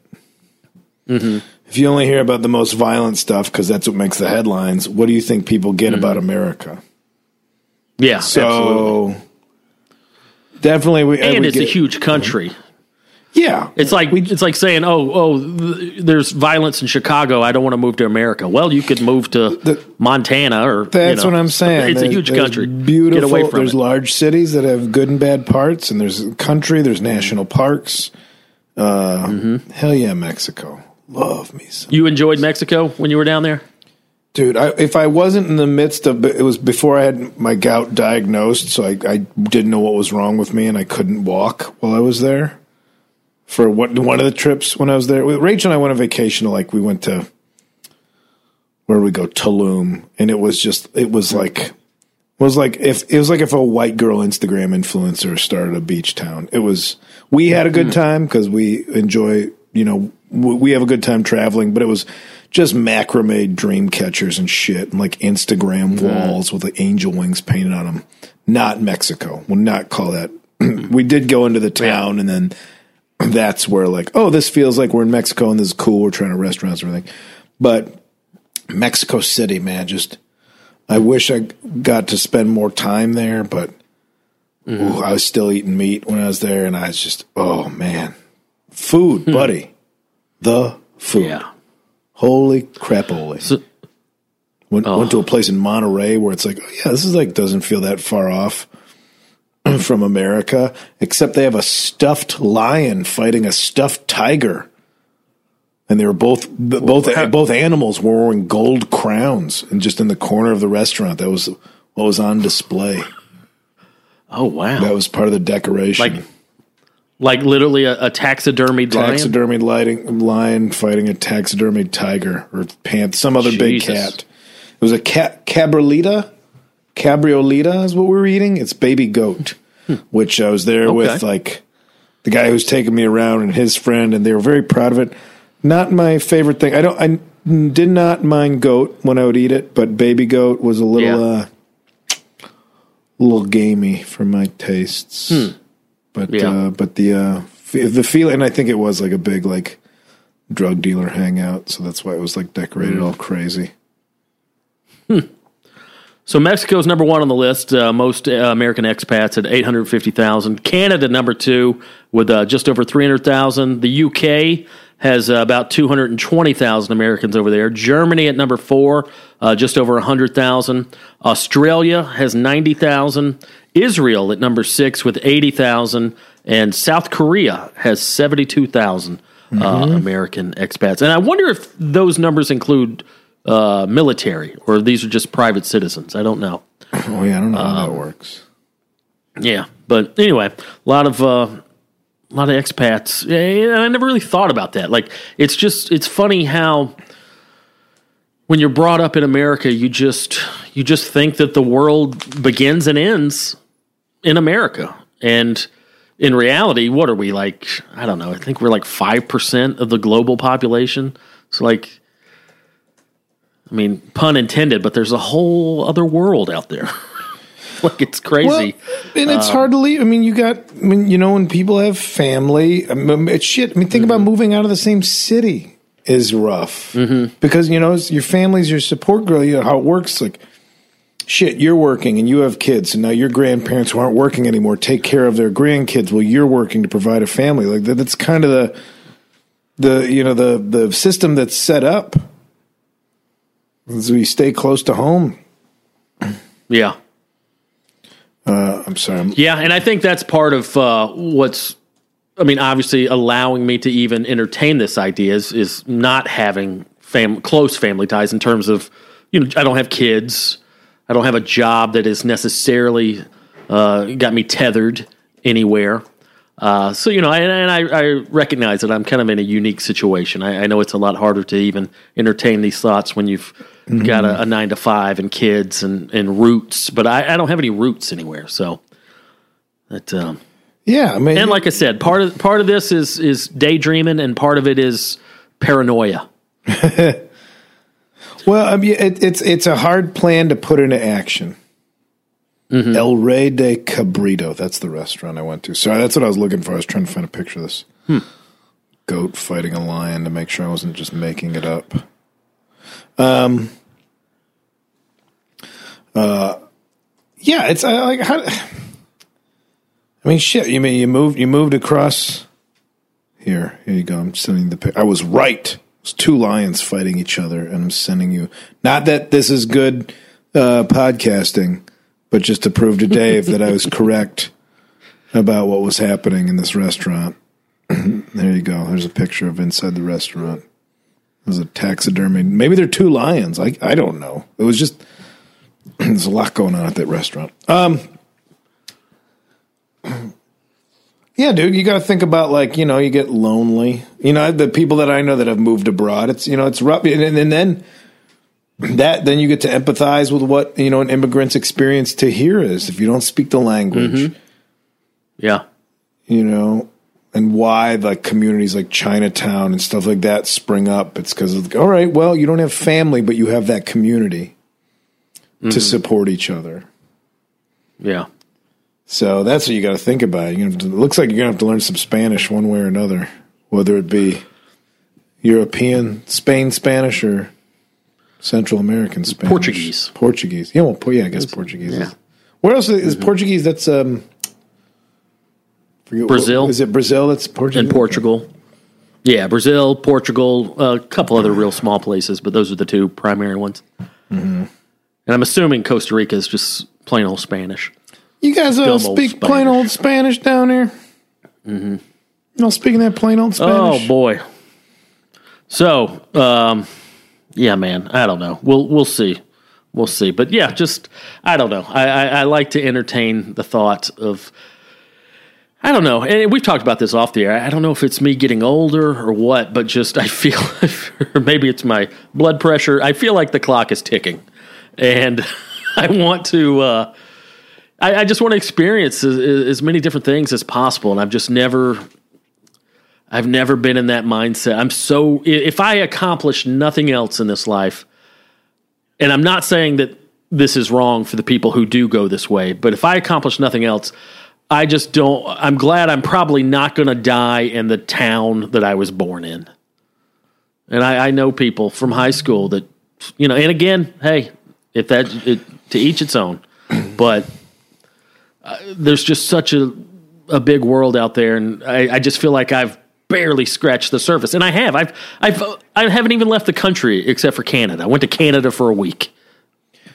Mm-hmm. If you only hear about the most violent stuff because that's what makes the headlines, what do you think people get about America? yeah, absolutely. So definitely, we And we it's a huge country. Yeah, It's like it's like saying, "Oh, oh, th- there's violence in Chicago. I don't want to move to America." Well, you could move to The- Montana, or you That's know, what I'm saying. It's a huge country. Beautiful. Get away from there's it. large cities that have good and bad parts, and there's country. There's national parks. Uh, Mm-hmm. Hell yeah, Mexico. Love me some. You enjoyed Mexico when you were down there? Dude, I, if I wasn't in the midst of it was before I had my gout diagnosed, so I, I didn't know what was wrong with me, and I couldn't walk while I was there. For one, one of the trips when I was there, Rachel and I went on vacation. Like we went to where we go Tulum, and it was just it was like it was like if it was like if a white girl Instagram influencer started a beach town. It was we had a good mm. time because we enjoy you know we have a good time traveling, but it was just macrame dream catchers and shit, and like Instagram walls with the angel wings painted on them. Not Mexico. We'll not call that. we did go into the town, and then that's where like, oh, this feels like we're in Mexico, and this is cool. We're trying to restaurants and everything, but Mexico City, man, just I wish I got to spend more time there, but mm-hmm. ooh, I was still eating meat when I was there, and I was just, oh man, food, hmm. buddy, the food. Yeah. Holy crapoli. So- went, went to a oh. place in Monterrey where it's like, oh, yeah, this is like doesn't feel that far off from America, except they have a stuffed lion fighting a stuffed tiger. And they were both both both animals were wearing gold crowns, and just in the corner of the restaurant, that was what was on display. Oh wow! That was part of the decoration. like like literally a, a taxidermied lion. taxidermied lighting, lion fighting a taxidermied tiger or pant, some other big cat. It was a cat cabriolita. Cabriolita is what we were eating. It's baby goat, which I was there with like the guy who's taking me around and his friend, and they were very proud of it. Not my favorite thing. I don't. I did not mind goat when I would eat it, but baby goat was a little, Yeah. uh, a little gamey for my tastes. But Yeah. uh, but the uh, f- the feeling, and I think it was like a big like drug dealer hangout, so that's why it was like decorated all crazy. So Mexico's number one on the list. Uh, most uh, American expats at eight hundred fifty thousand. Canada number two with uh, just over three hundred thousand. The UK has uh, about two hundred and twenty thousand Americans over there. Germany at number four, uh, just over hundred thousand. Australia has ninety thousand. Israel at number six with eighty thousand, and South Korea has seventy two thousand uh, American expats. And I wonder if those numbers include uh, military or these are just private citizens. I don't know. Oh yeah, I don't know how Um, that works. Yeah, but anyway, a lot of uh, a lot of expats. Yeah, I never really thought about that. Like, it's just it's funny how when you're brought up in America, you just you just think that the world begins and ends in America, and in reality, what are we like? I don't know. I think we're like five percent of the global population. So like. I mean, pun intended, but there's a whole other world out there. like it's crazy. Well, and it's um, hard to leave. I mean, you got, I mean, you know, when people have family, I mean, it's shit. I mean, think about mm-hmm. moving out of the same city is rough mm-hmm. because you know your family's your support girl. You know how it works. Like, shit, you're working and you have kids, and now your grandparents who aren't working anymore take care of their grandkids while you're working to provide a family. Like that, that's kind of the the you know the the system that's set up. As we stay close to home. yeah. Uh, I'm sorry. I'm, Yeah, and I think that's part of uh, what's, I mean, obviously allowing me to even entertain this idea is, is not having fam- close family ties in terms of, you know, I don't have kids. I don't have a job that is necessarily uh, got me tethered anywhere. Uh, so, you know, and, and I, I recognize that I'm kind of in a unique situation. I, I know it's a lot harder to even entertain these thoughts when you've got a, a nine to five and kids and, and roots, but I, I don't have any roots anywhere. So, that, um, yeah, I mean, and like I said, part of part of this is is daydreaming, and part of it is paranoia. Well, I mean, it, it's it's a hard plan to put into action. El Rey de Cabrito. That's the restaurant I went to. Sorry, that's what I was looking for. I was trying to find a picture of this goat fighting a lion to make sure I wasn't just making it up. Um. Uh. Yeah, it's uh, like how. I mean, shit. You mean you moved? You moved across. Here, here you go. I'm sending the. pic- I was right. It's two lions fighting each other, and I'm sending you. Not that this is good uh, podcasting, but just to prove to Dave that I was correct about what was happening in this restaurant. there you go. There's a picture of inside the restaurant. There's a taxidermy. Maybe they're two lions. I I don't know. It was just there's a lot going on at that restaurant. Um. Yeah, dude, you got to think about like you know you get lonely. You know the people that I know that have moved abroad. It's you know it's rough, and, and then that then you get to empathize with what you know an immigrant's experience to here is if you don't speak the language. Mm-hmm. Yeah, You know, and why like communities like Chinatown and stuff like that spring up. It's because of all right, well, you don't have family, but you have that community to mm-hmm. support each other. yeah. So that's what you got to think about. You're gonna have to, it looks like you're gonna have to learn some Spanish one way or another, whether it be European, Spain Spanish, or Central American Spanish. Portuguese. Portuguese. Yeah, well, yeah, I guess Portuguese. Yeah. Is. Where else is, is Portuguese? That's um, forget Brazil. Is it Brazil? That's Portuguese. And Portugal. Yeah, Brazil, Portugal, a couple other real small places, but those are the two primary ones. And I'm assuming Costa Rica is just plain old Spanish. You guys uh, Dumb old speak plain old Spanish down here. Mm-hmm. You know, speaking that plain old Spanish. Oh boy. So, um, yeah, man, I don't know. We'll we'll see, we'll see. But yeah, just I don't know. I, I, I like to entertain the thought of. I don't know, and we've talked about this off the air. I don't know if it's me getting older or what, but just I feel, or maybe it's my blood pressure. I feel like the clock is ticking, and I want to. Uh, I, I just want to experience as, as many different things as possible, and I've just never I've never been in that mindset. I'm so if I accomplish nothing else in this life, and I'm not saying that this is wrong for the people who do go this way, but if I accomplish nothing else, I just don't I'm glad I'm probably not going to die in the town that I was born in. And I, I know people from high school that you know, and again, hey, if that it, to each its own, but uh, there's just such a a big world out there, and I, I just feel like I've barely scratched the surface, and I have. I've I've I haven't even left the country except for Canada. I went to Canada for a week.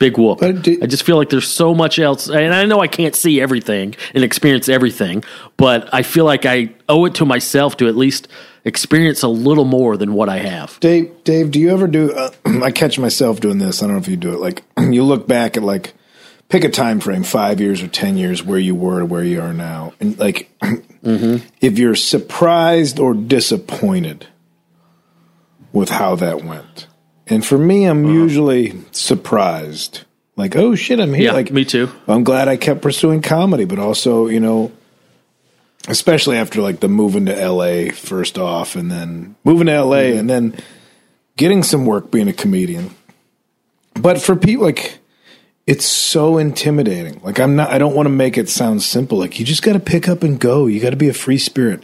Big whoop. Do- I just feel like there's so much else, and I know I can't see everything and experience everything, but I feel like I owe it to myself to at least experience a little more than what I have. Dave, Dave, do you ever do? Uh, I catch myself doing this. I don't know if you do it. Like you look back at like pick a time frame, five years or ten years, where you were to where you are now, and like if you're surprised or disappointed with how that went. And for me, I'm uh-huh. usually surprised. Like, oh shit, I'm here. Yeah, like me too. I'm glad I kept pursuing comedy, but also, you know, especially after like the moving to LA first off and then moving to LA mm-hmm. and then getting some work being a comedian but for people like it's so intimidating. Like I'm not I don't want to make it sound simple. Like you just got to pick up and go. You got to be a free spirit.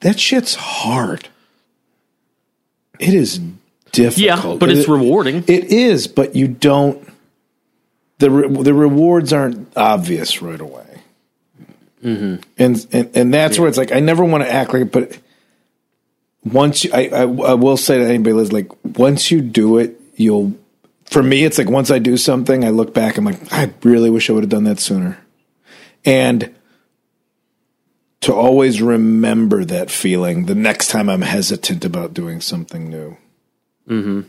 That shit's hard. It is difficult. Yeah, but it's It- rewarding. It is, but you don't the re, the rewards aren't obvious right away. Mm-hmm. And, and and that's where it's like I never want to act like it, but once you, I, I I will say to anybody like once you do it, you'll. For me, it's like once I do something, I look back. I'm like, I really wish I would have done that sooner, and to always remember that feeling the next time I'm hesitant about doing something new. Mm-hmm.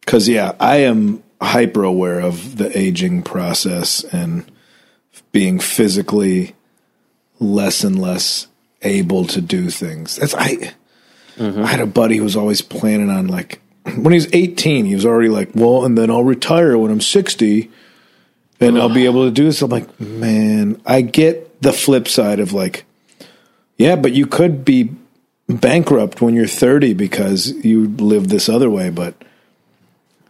Because yeah, I am hyper aware of the aging process and being physically less and less able to do things. That's I. Mm-hmm. I had a buddy who was always planning on like when he was 18, he was already like, well, and then I'll retire when I'm 60 and I'll be able to do this. I'm like, man, I get the flip side of like, yeah, but you could be bankrupt when you're 30 because you live this other way, but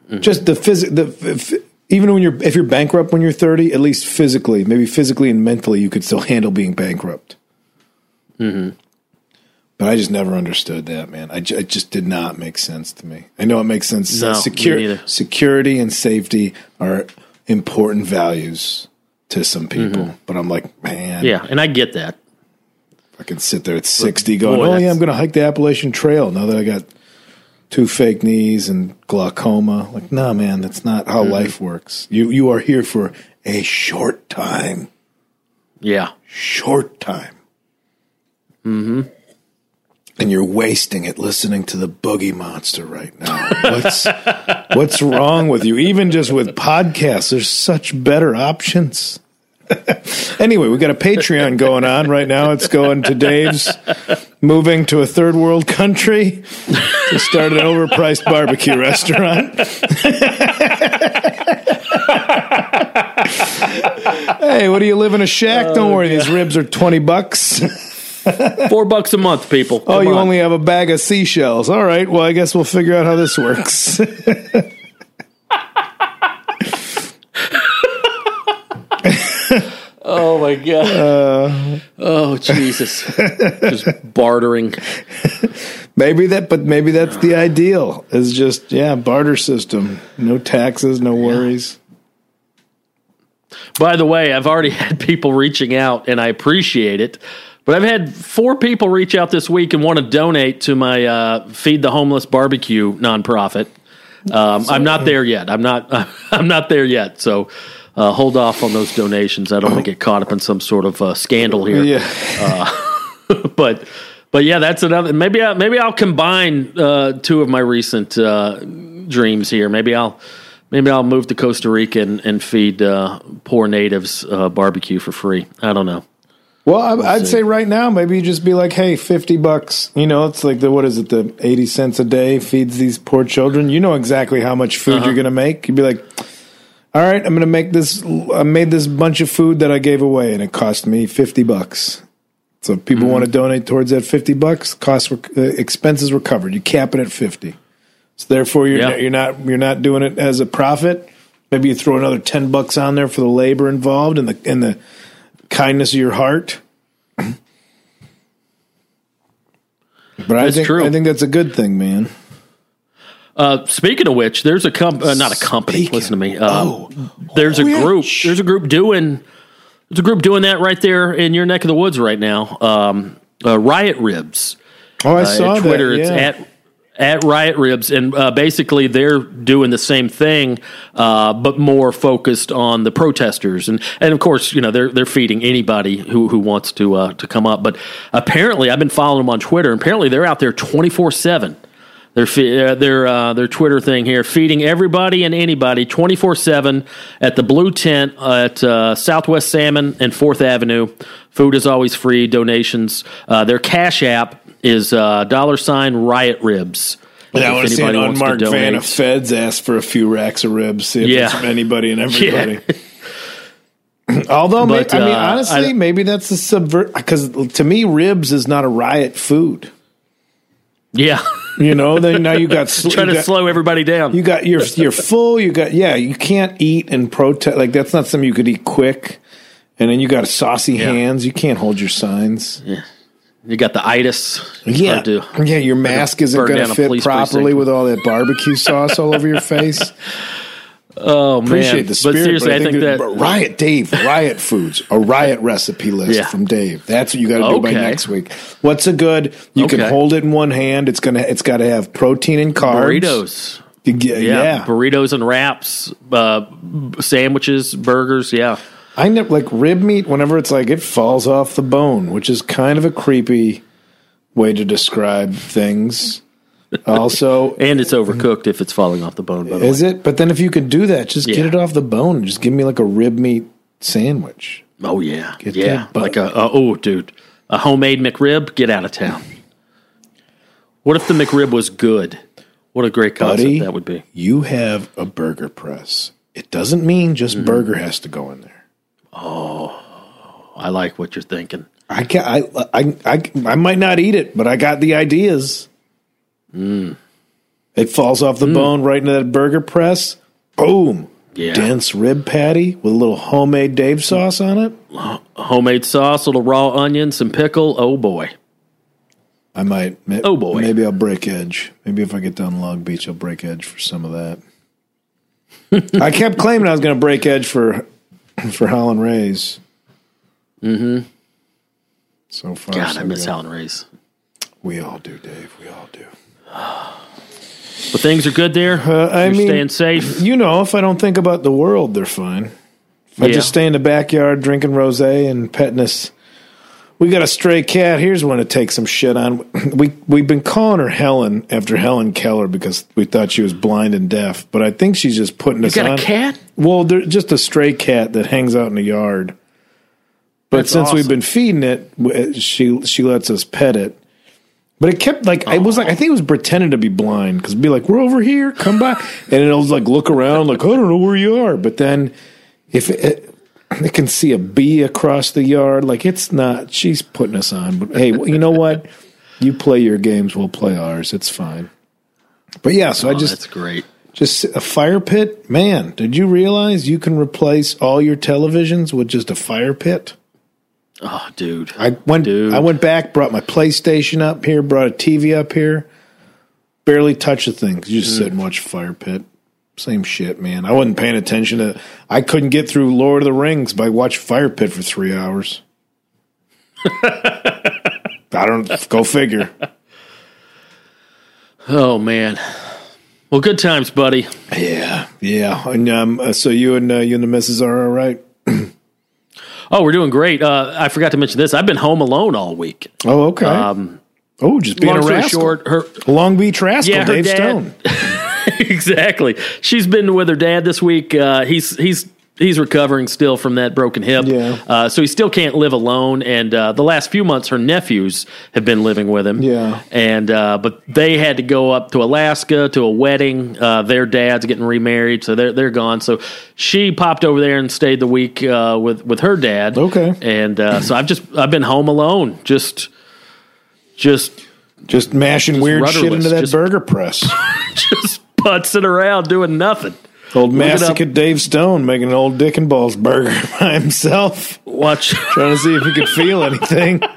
mm-hmm. just the phys- the even when you're if you're bankrupt when you're 30, at least physically, maybe physically and mentally, you could still handle being bankrupt. Mm-hmm. But I just never understood that, man. I, ju- it just did not make sense to me. I know it makes sense. No, me neither. security and safety are important values to some people, but I'm like, man, Yeah, and I get that. I can sit there at 60 going, boy, oh, yeah, I'm going to hike the Appalachian Trail now that I got two fake knees and glaucoma. Like, nah, man, that's not how life works. You, you are here for a short time. Yeah. Short time. Mm-hmm. And you're wasting it listening to the Boogie Monster right now. What's what's wrong with you? Even just with podcasts, there's such better options. anyway, we got a Patreon going on right now. It's going to Dave's moving to a third world country to start an overpriced barbecue restaurant. hey, what do you live in a shack? Don't oh, worry, these ribs are 20 bucks. Four bucks a month, people. Oh, you on. only have a bag of seashells. All right. Well, I guess we'll figure out how this works. Oh my god. Uh. oh Jesus. Just bartering. maybe that, but maybe that's the ideal. Is just yeah, barter system. No taxes, no worries. By the way, I've already had people reaching out, and I appreciate it. But I've had four people reach out this week and want to donate to my uh, Feed the Homeless Barbecue nonprofit. Um, I'm not there yet. I'm not. I'm not there yet. So uh, hold off on those donations. I don't want to get caught up in some sort of uh, scandal here. Yeah. but but yeah, that's another. Maybe I, maybe I'll combine uh, two of my recent uh, dreams here. Maybe I'll maybe I'll move to Costa Rica and, and feed uh, poor natives uh, barbecue for free. I don't know. Well, I, I'd say right now, maybe you just be like, "Hey, fifty bucks." You know, it's like the what is it? The eighty cents a day feeds these poor children. You know exactly how much food you're going to make. You'd be like, "All right, I'm going to make this. I made this bunch of food that I gave away, and it cost me fifty bucks." So if people want to donate towards that fifty bucks, costs were, uh, expenses were covered. You cap it at fifty. So therefore, you're Yeah. not, you're not you're not doing it as a profit. Maybe you throw another ten bucks on there for the labor involved and the and the kindness of your heart. But I think true. I think that's a good thing, man. Uh, speaking of which, there's a comp, uh, not a company. Speaking- listen to me. Um, Oh. there's a Oh, group. There's a group doing. There's a group doing that right there in your neck of the woods right now. Um, uh, Riot Ribs. Oh, I uh, saw Twitter. that. It's at at Riot Ribs, and uh, basically they're doing the same thing, uh, but more focused on the protesters, and and of course you know they're they're feeding anybody who who wants to uh, to come up. But apparently, I've been following them on Twitter. and Apparently, they're out there twenty four seven. Their uh, their uh, their Twitter thing here, feeding everybody and anybody twenty four seven at the Blue Tent at uh, Southwest Salmon and Fourth Avenue. Food is always free. Donations. Their Cash App is uh, dollar sign Riot Ribs. Yeah, I If want to see an anybody wants to unmarked van donate. of feds ask for a few racks of ribs. See if Yeah. it's from anybody and everybody. Yeah. Although, may- But, I mean, uh, honestly, I- maybe that's a subvert because to me, ribs is not a riot food. Yeah, You know, then now you got sl- Trying you to got, slow everybody down. You got you're you're full. You got yeah. You can't eat and protest like that's not something you could eat quick. And then you got saucy Yeah. hands. You can't hold your signs. You got the itis. Yeah, yeah. Your mask isn't going to fit properly precinct. with all that barbecue sauce all over your face. Oh man! Appreciate the spirit, but seriously, but I think that Riot Dave, Riot Foods, a Riot recipe list Yeah. from Dave. That's what you got to do by next week. What's a good? You can hold it in one hand. It's gonna. It's got to have protein and carbs. burritos. Get- Yeah, yeah. burritos and wraps, uh, sandwiches, burgers. Yeah, I never like rib meat. Whenever it's like it falls off the bone, which is kind of a creepy way to describe things. Also, and it's overcooked if it's falling off the bone. By the is way. it? But then if you could do that, just get it off the bone. Just give me like a rib meat sandwich. Oh yeah, Get yeah. Like a, a oh, dude, a homemade McRib. Get out of town. What if the McRib was good? What a great concept Buddy, that would be. You have a burger press. It doesn't mean just Mm-hmm. burger has to go in there. I like what you're thinking. I can I I I, I might not eat it, but I got the ideas. Mm. It falls off the bone right into that burger press. Boom. Yeah. Dense rib patty with a little homemade Dave sauce on it. Homemade sauce, a little raw onion, some pickle. Oh boy. I might. Oh, boy. Maybe I'll break edge. Maybe if I get down Long Beach, I'll break edge for some of that. I kept claiming I was going to break edge for for Holland Rays. Mm-hmm. So far, God, so I miss good. Helen Rays. We all do, Dave. We all do. But things are good there. Uh, I You're mean, staying safe. You know, if I don't think about the world, they're fine. If I just stay in the backyard drinking rosé and petting us. We got a stray cat. Here's one to take some shit on. We we've been calling her Helen after Helen Keller because we thought she was blind and deaf, but I think she's just putting You us got on. a cat? Well, they're just a stray cat that hangs out in the yard. But That's since we've been feeding it, uh, she she lets us pet it. But it kept like it was like I think it was pretending to be blind because be like we're over here, come by, and it'll like look around like I don't know where you are. But then if it, it can see a bee across the yard, like it's not. She's putting us on. But hey, you know what? You play your games, we'll play ours. It's fine. But yeah, so I Oh, just that's great. just a fire pit, man. Did you realize you can replace all your televisions with just a fire pit? Oh, dude. I went. Dude. I went back, brought my PlayStation up here, brought a TV up here. Barely touch the thing. You just sit and watch fire pit. Same shit, man. I wasn't paying attention to. I couldn't get through Lord of the Rings by watching Fire Pit for three hours. I don't. Go figure. oh man. Well, good times, buddy. Yeah, yeah. And um, uh, so you and uh, you and the missus are all right. Oh, we're doing great. Uh, I forgot to mention this. I've been home alone all week. Oh, okay. oh, just being Long a rascal. short, her Long Beach rascal, Yeah, Dave dad- Stone. exactly. She's been with her dad this week. Uh, he's he's he's recovering still from that broken hip. Yeah. Uh, so he still can't live alone. And uh, the last few months, her nephews have been living with him. Yeah. And uh, but they had to go up to Alaska to a wedding. Uh, their dad's getting remarried, so they're they're gone. So she popped over there and stayed the week uh, with with her dad. Okay. And uh, so I've just I've been home alone, just just Just mashing weird shit into that just- burger press. just putzing around doing nothing. Old it Dave Stone making an old Dick and Balls burger by himself, Watch. trying to see if he could feel anything.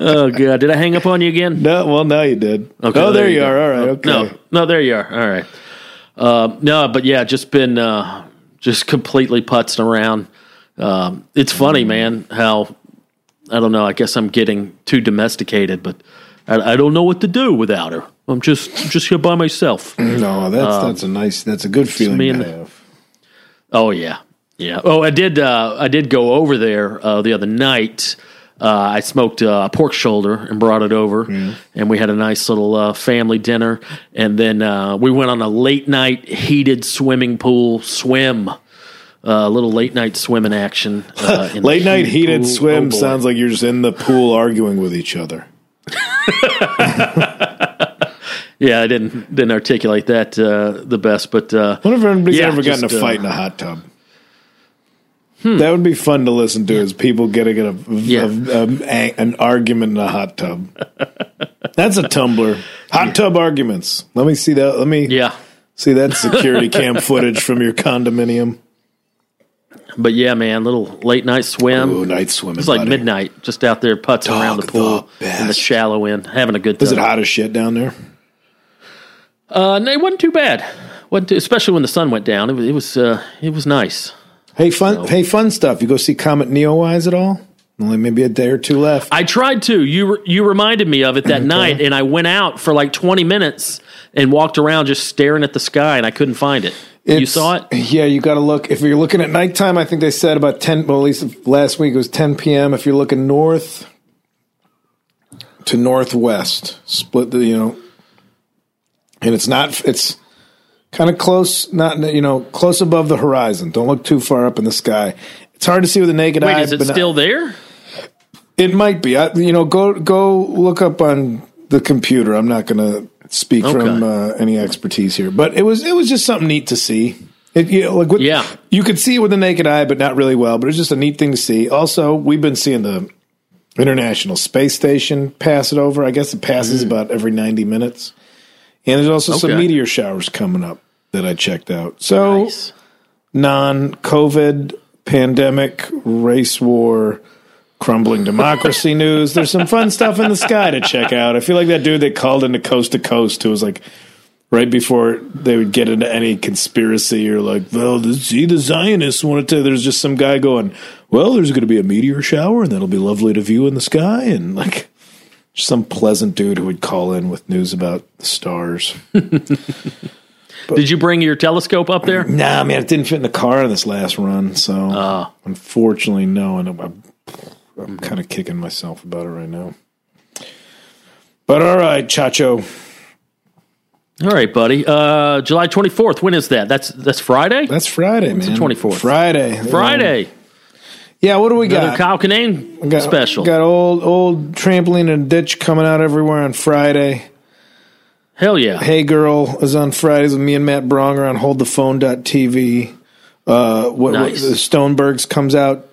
Oh god, did I hang up on you again? No, well, now you did. Okay, oh, there, you go. are. All right. Oh, Okay. No, no, there you are. All right. Uh, no, but yeah, just been uh, just completely putzing around. Um, it's funny, man. How I don't know. I guess I'm getting too domesticated, but I, I don't know what to do without her. I'm just just here by myself. No, that's that's a nice. That's a good feeling to and- have. Oh yeah, yeah. Oh, I did. Uh, I did go over there uh, the other night. Uh, I smoked uh, a pork shoulder and brought it over, and we had a nice little uh, family dinner. And then uh, we went on a late night heated swimming pool swim. A uh, little late night swimming action. Uh, Late night heated pool. swim Oh, sounds like you're just in the pool arguing with each other. Yeah, I didn't didn't articulate that uh, the best, but uh, Wonder if anybody's Yeah, ever gotten in a just, uh, fight in a hot tub. That would be fun to listen to as people getting a, Yeah. a- a- a- an argument in a hot tub. That's a tumbler. Hot tub arguments. Let me see that. Let me Yeah. see that security cam footage from your condominium. But yeah, man, little late night swim. Ooh, night swimming. It's like buddy. midnight, just out there putzing around the pool the in the shallow end, having a good time. Is it hot as shit down there? Uh, no, it wasn't too bad. wasn't too, especially when the sun went down. It was it was uh, it was nice. Hey, fun. Hey, fun stuff. You go see Comet Neowise at all? Only maybe a day or two left. I tried to. You re- you reminded me of it that night, and I went out for like twenty minutes and walked around just staring at the sky, and I couldn't find it. you saw it? Yeah, you got to look. If you're looking at nighttime, I think they said about 10, well, at least last week it was 10 p.m. If you're looking north to northwest, split the, you know, and it's not, it's kind of close, not, you know, close above the horizon. Don't look too far up in the sky. It's hard to see with the naked eye. Wait, is it but not- still there? It might be. I, you know, go go look up on the computer. I'm not going to speak Okay. from uh, any expertise here, but it was it was just something neat to see. It, you know, like with, Yeah. you could see it with the naked eye, but not really well. But it's just a neat thing to see. Also, we've been seeing the International Space Station pass it over. I guess it passes about every 90 minutes, and there's also some Mm. Meteor showers coming up that I checked out. So Nice. non-COVID pandemic race war crumbling democracy news. There's some fun stuff in the sky to check out. I feel like that dude that called into Coast to Coast who was like right before they would get into any conspiracy or like, well, the, see the Zionists wanted to. There's just some guy going, well, there's going to be a meteor shower and that'll be lovely to view in the sky and like. Some pleasant dude who would call in with news about the stars. Did you bring your telescope up there? Nah, man, it didn't fit in the car on this last run, so ah. unfortunately, no. And I'm, I'm, kind of kicking myself about it right now. But all right, Chacho. All right, buddy. Uh, July twenty fourth. When is that? That's that's Friday. That's Friday, When's the 24th? Friday. Friday. Yeah, what do we Another got? Kyle Kinane got special. Got old old trampoline and ditch coming out everywhere on Friday. Hell yeah. Hey Girl is on Fridays with me and Matt Braunger on holdthephone.tv. Uh, what, Nice. what the Stonebergs comes out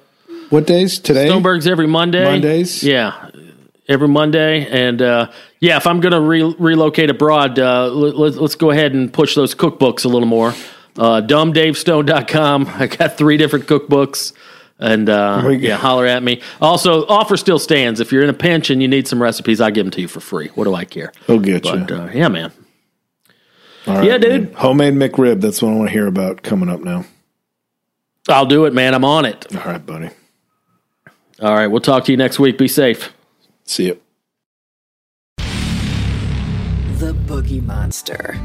what days? Today? Stoneberg's every Monday. Mondays? Yeah, every Monday. And uh, yeah, if I'm going to re- relocate abroad, uh, let, let's go ahead and push those cookbooks a little more. Uh, dumbdavestone.com. I got three different cookbooks. And uh, yeah, holler at me. Also, offer still stands. If you're in a pinch and you need some recipes, I give them to you for free. What do I care? He'll get But you. uh, yeah, man. Yeah, dude. man. Homemade McRib. That's what I want to hear about coming up now. I'll do it, man. I'm on it. All right, buddy. All right, we'll talk to you next week. Be safe. See you. The Boogie Monster.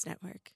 Podcast network.